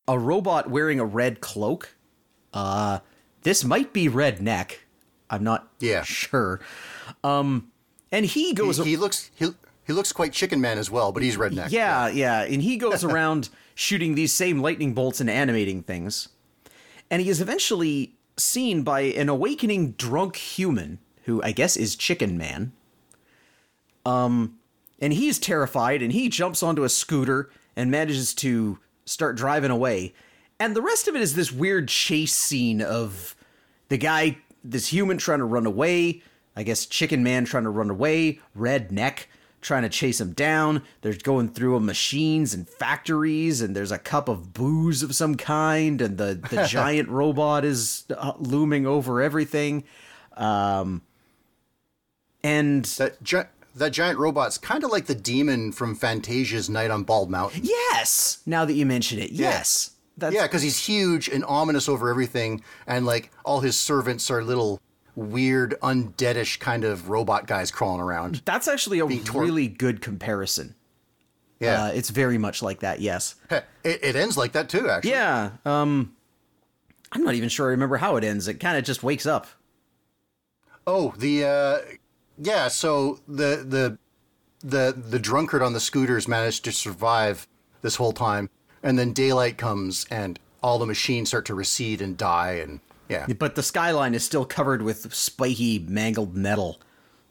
S2: a robot wearing a red cloak. Uh this might be Redneck. I'm not
S1: Yeah.
S2: sure. Um and he
S1: He,
S2: goes
S1: he looks he, he looks quite Chicken Man as well, but he's redneck.
S2: yeah, yeah, and he goes around shooting these same lightning bolts and animating things. And he is eventually seen by an awakening drunk human who I guess is Chicken Man. Um and he's terrified and he jumps onto a scooter and manages to start driving away. And the rest of it is this weird chase scene of the guy, this human trying to run away. I guess Chicken Man trying to run away. Red Neck trying to chase him down. They're going through machines and factories, and there's a cup of booze of some kind, and the, the giant robot is uh, looming over everything. Um, and
S1: That gi- that giant robot's kind of like the demon from Fantasia's Night on Bald Mountain.
S2: yes, now that you mention it, yes. That's,
S1: Yeah, because he's huge and ominous over everything, and like all his servants are little weird, undeadish kind of robot guys crawling around.
S2: that's actually a really good comparison.
S1: Yeah,
S2: Uh, it's very much like that, yes.
S1: it, it ends like that too. Actually,
S2: Yeah. Um I'm not even sure I remember how it ends. It kind of just wakes up.
S1: Oh, the uh yeah, so the the the the drunkard on the scooters managed to survive this whole time and then daylight comes and all the machines start to recede and die and yeah.
S2: But the skyline is still covered with spiky mangled metal.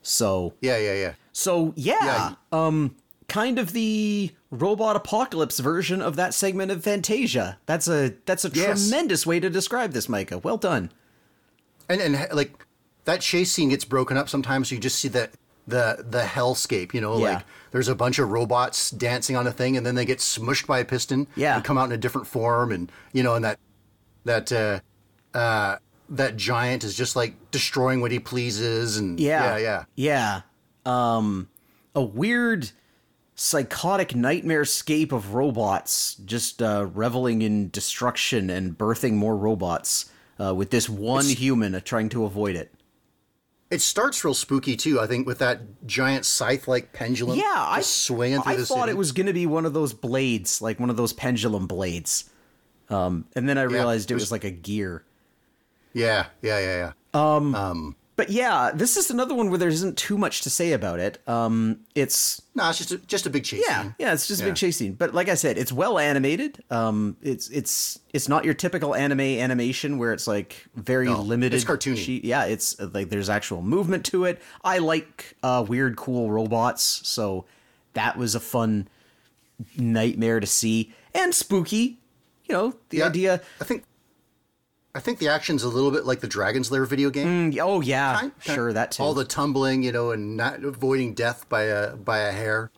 S2: So
S1: Yeah, yeah, yeah.
S2: so yeah,
S1: Yeah.
S2: um kind of the robot apocalypse version of that segment of Fantasia. That's a that's a
S1: Yes.
S2: tremendous way to describe this, Micah. Well done.
S1: And and like that chase scene gets broken up sometimes so you just see the the the hellscape, you know,
S2: Yeah.
S1: like there's a bunch of robots dancing on a thing and then they get smushed by a piston
S2: Yeah.
S1: and come out in a different form and you know and that that uh uh that giant is just like destroying what he pleases and
S2: Yeah.
S1: yeah, yeah.
S2: Yeah. Um a weird psychotic nightmare scape of robots just uh, reveling in destruction and birthing more robots uh, with this one human uh, trying to avoid it.
S1: It starts real spooky too. I think with that giant scythe-like pendulum,
S2: Yeah, I
S1: swinging through
S2: I
S1: the
S2: thought
S1: city.
S2: it was going to be one of those blades, like one of those pendulum blades. Um, and then I realized it
S1: it
S2: was
S1: was-
S2: like a gear.
S1: Yeah, yeah, yeah, yeah.
S2: But yeah, this is another one where there isn't too much to say about it. Um, it's
S1: No, it's just a, just a big chase.
S2: Yeah,
S1: scene.
S2: yeah, it's just a big chase scene. But like I said, it's well animated. Um, it's it's it's not your typical anime animation where it's like very
S1: No,
S2: limited.
S1: it's cartoony.
S2: she- yeah, it's uh, like there's actual movement to it. I like uh, weird, cool robots, so that was a fun nightmare to see and spooky. You know, the
S1: Yeah,
S2: idea.
S1: I think. I think the action's a little bit like the Dragon's Lair video game.
S2: Mm, Oh yeah,
S1: Kind- kind-
S2: sure that too.
S1: All the tumbling, you know, and not avoiding death by a by a hair.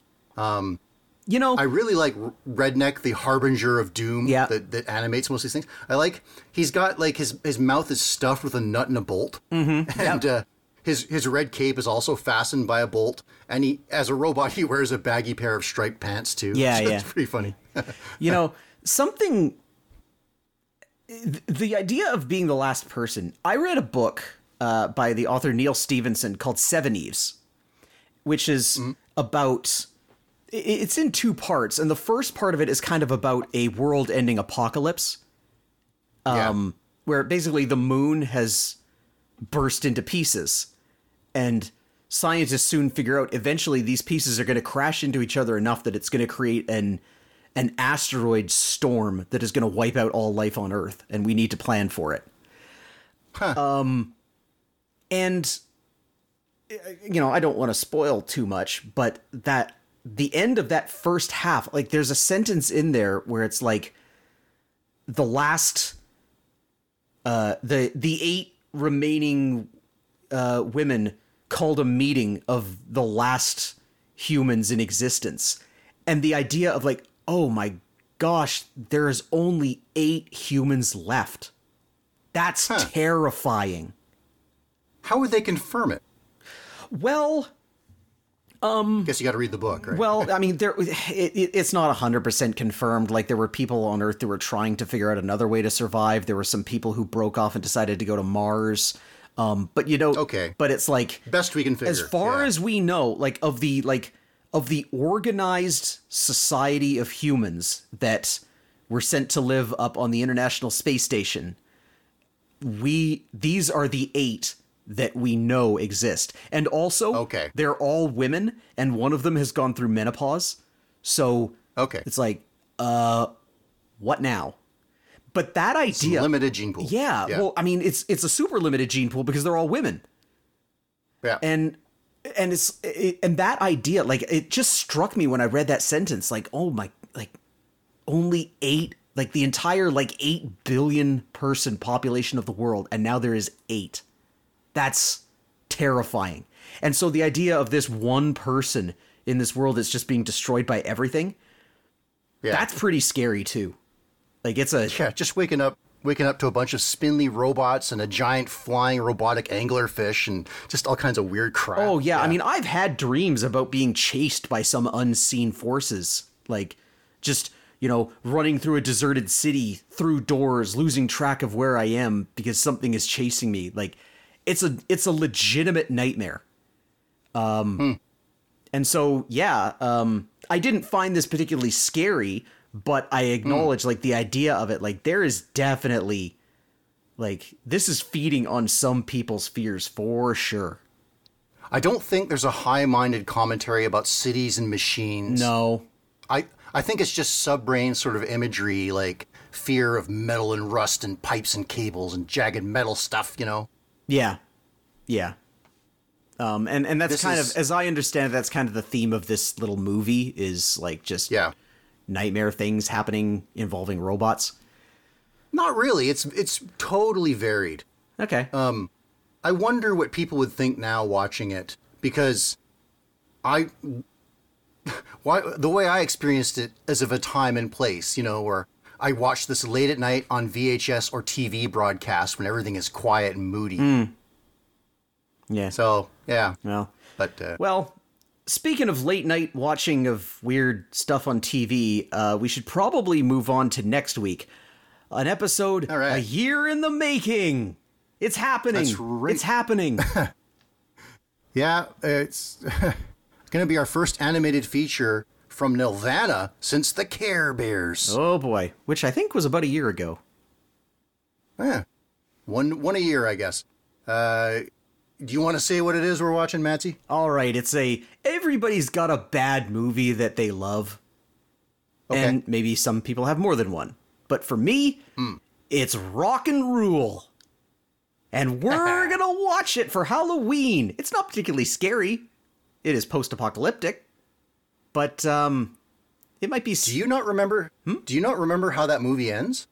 S2: you know,
S1: I really like Redneck, the harbinger of doom.
S2: Yeah.
S1: That, that animates most of these things. I like he's got like his his mouth is stuffed with a nut and a bolt, mm-hmm. and uh, his his red cape is also fastened by a bolt. And he, as a robot, he wears a baggy pair of striped pants too.
S2: Yeah, yeah.
S1: It's pretty funny.
S2: you know something th- the idea of being the last person i read a book uh, by the author neal stephenson called seveneves which is about it's in two parts and the first part of it is kind of about a world ending apocalypse. Um, where basically the moon has burst into pieces and scientists soon figure out eventually these pieces are going to crash into each other enough that it's going to create an an asteroid storm that is going to wipe out all life on Earth, and we need to plan for it. Um, and uh, you know, I don't want to spoil too much, but that the end of that first half, like there's a sentence in there where it's like the last uh the the eight remaining uh women called a meeting of the last humans in existence. And the idea of like, oh my gosh, there is only 8 humans left. That's terrifying.
S1: How would they confirm it?
S2: Well, um,
S1: Guess you got to read the book, right?
S2: Well, I mean, there it, it, it's not hundred percent confirmed. Like there were people on Earth that were trying to figure out another way to survive. There were some people who broke off and decided to go to Mars. Um, but you know,
S1: Okay.
S2: But it's like
S1: best we can figure.
S2: as far
S1: yeah.
S2: as we know, like of the like of the organized society of humans that were sent to live up on the International Space Station, we these are the eight that we know exist. And also,
S1: Okay.
S2: they're all women, and one of them has gone through menopause. So
S1: okay,
S2: it's like, uh, what now? But that idea,
S1: limited gene pool.
S2: yeah, Well, I mean, it's it's a super limited gene pool because they're all women
S1: yeah.
S2: and and it's it, and that idea like it just struck me when i read that sentence like oh my like only 8 like the entire like 8 billion person population of the world and now there is 8 that's terrifying and so the idea of this one person in this world that's just being destroyed by everything
S1: yeah.
S2: that's pretty scary too like it's a
S1: yeah. Just waking up, waking up to a bunch of spindly robots and a giant flying robotic anglerfish and just all kinds of weird crap.
S2: Oh yeah. I mean, I've had dreams about being chased by some unseen forces, like just you know running through a deserted city, through doors, losing track of where I am because something is chasing me. Like it's a it's a legitimate nightmare. Um, and so yeah, um, I didn't find this particularly scary, but I acknowledge like the idea of it. Like there is definitely like this is feeding on some people's fears for sure.
S1: I don't think there's a high-minded commentary about cities and machines.
S2: No,
S1: I I think it's just subbrain sort of imagery, like fear of metal and rust and pipes and cables and jagged metal stuff. You know.
S2: Yeah, yeah. Um, and and that's
S1: This
S2: kind
S1: is-
S2: of, as I understand it, that's kind of the theme of this little movie is like just
S1: Yeah.
S2: Nightmare things happening involving robots.
S1: Not really. It's it's totally varied.
S2: Okay.
S1: Um, I wonder what people would think now watching it because I why the way I experienced it as of a time and place, you know, where I watch this late at night on VHS or TV broadcast when everything is quiet and moody.
S2: yeah.
S1: So, yeah.
S2: well,
S1: But uh,
S2: well. Speaking of late night watching of weird stuff on TV, uh, we should probably move on to next week. An episode
S1: right.
S2: a year in the making. It's happening.
S1: Right.
S2: It's happening.
S1: yeah, it's going to be our first animated feature from Nelvana since the Care Bears.
S2: oh boy, which I think was about a year ago.
S1: Yeah. One one a year, I guess. Uh, do you want to say what it is we're watching, Matsy?
S2: All right, it's a everybody's got a bad movie that they love.
S1: Okay.
S2: And maybe some people have more than one. But for me, it's rock and rule. And we're going to watch it for Halloween. It's not particularly scary. It is post-apocalyptic. But um it might be
S1: Do you not remember? Do you not remember how that movie ends?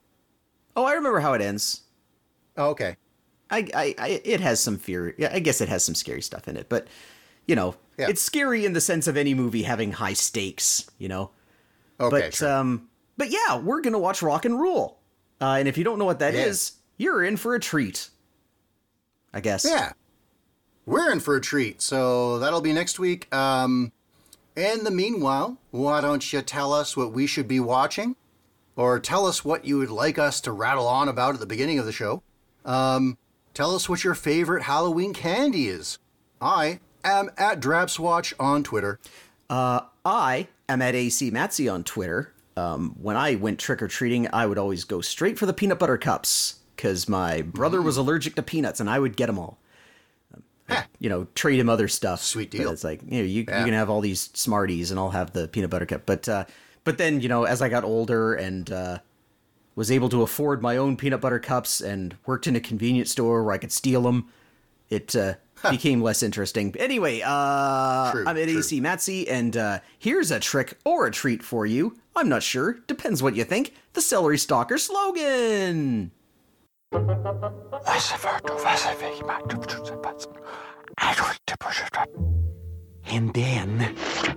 S2: Oh, I remember how it ends.
S1: Oh, okay.
S2: I, I, I it has some fear. Yeah, I guess it has some scary stuff in it, but you know,
S1: Yeah.
S2: it's scary in the sense of any movie having high stakes, you know.
S1: Okay.
S2: but
S1: sure.
S2: um, but yeah, we're gonna watch Rock and Rule, uh, and if you don't know what that is,
S1: Yeah.
S2: you're in for a treat. I guess.
S1: yeah, we're in for a treat. So that'll be next week. Um, in the meanwhile, why don't you tell us what we should be watching, or tell us what you would like us to rattle on about at the beginning of the show? Um, tell us what your favorite Halloween candy is. I am at Drapswatch on Twitter.
S2: I am at AC Matsy on Twitter. Um, when I went trick or treating, I would always go straight for the peanut butter cups because my brother was allergic to peanuts, and I would get them all. you know, trade him other stuff.
S1: Sweet
S2: But
S1: deal.
S2: it's like, you know, you,
S1: Yeah.
S2: you can have all these Smarties and I'll have the peanut butter cup. But, uh, but then, you know, as I got older and, uh, was able to afford my own peanut butter cups and worked in a convenience store where I could steal them, it, uh, became less interesting. Anyway, uh,
S1: True,
S2: I'm at
S1: true.
S2: AC Matsy, and uh, here's a trick or a treat for you. I'm not sure. Depends what you think. The Celery Stalker slogan.
S3: Hindén.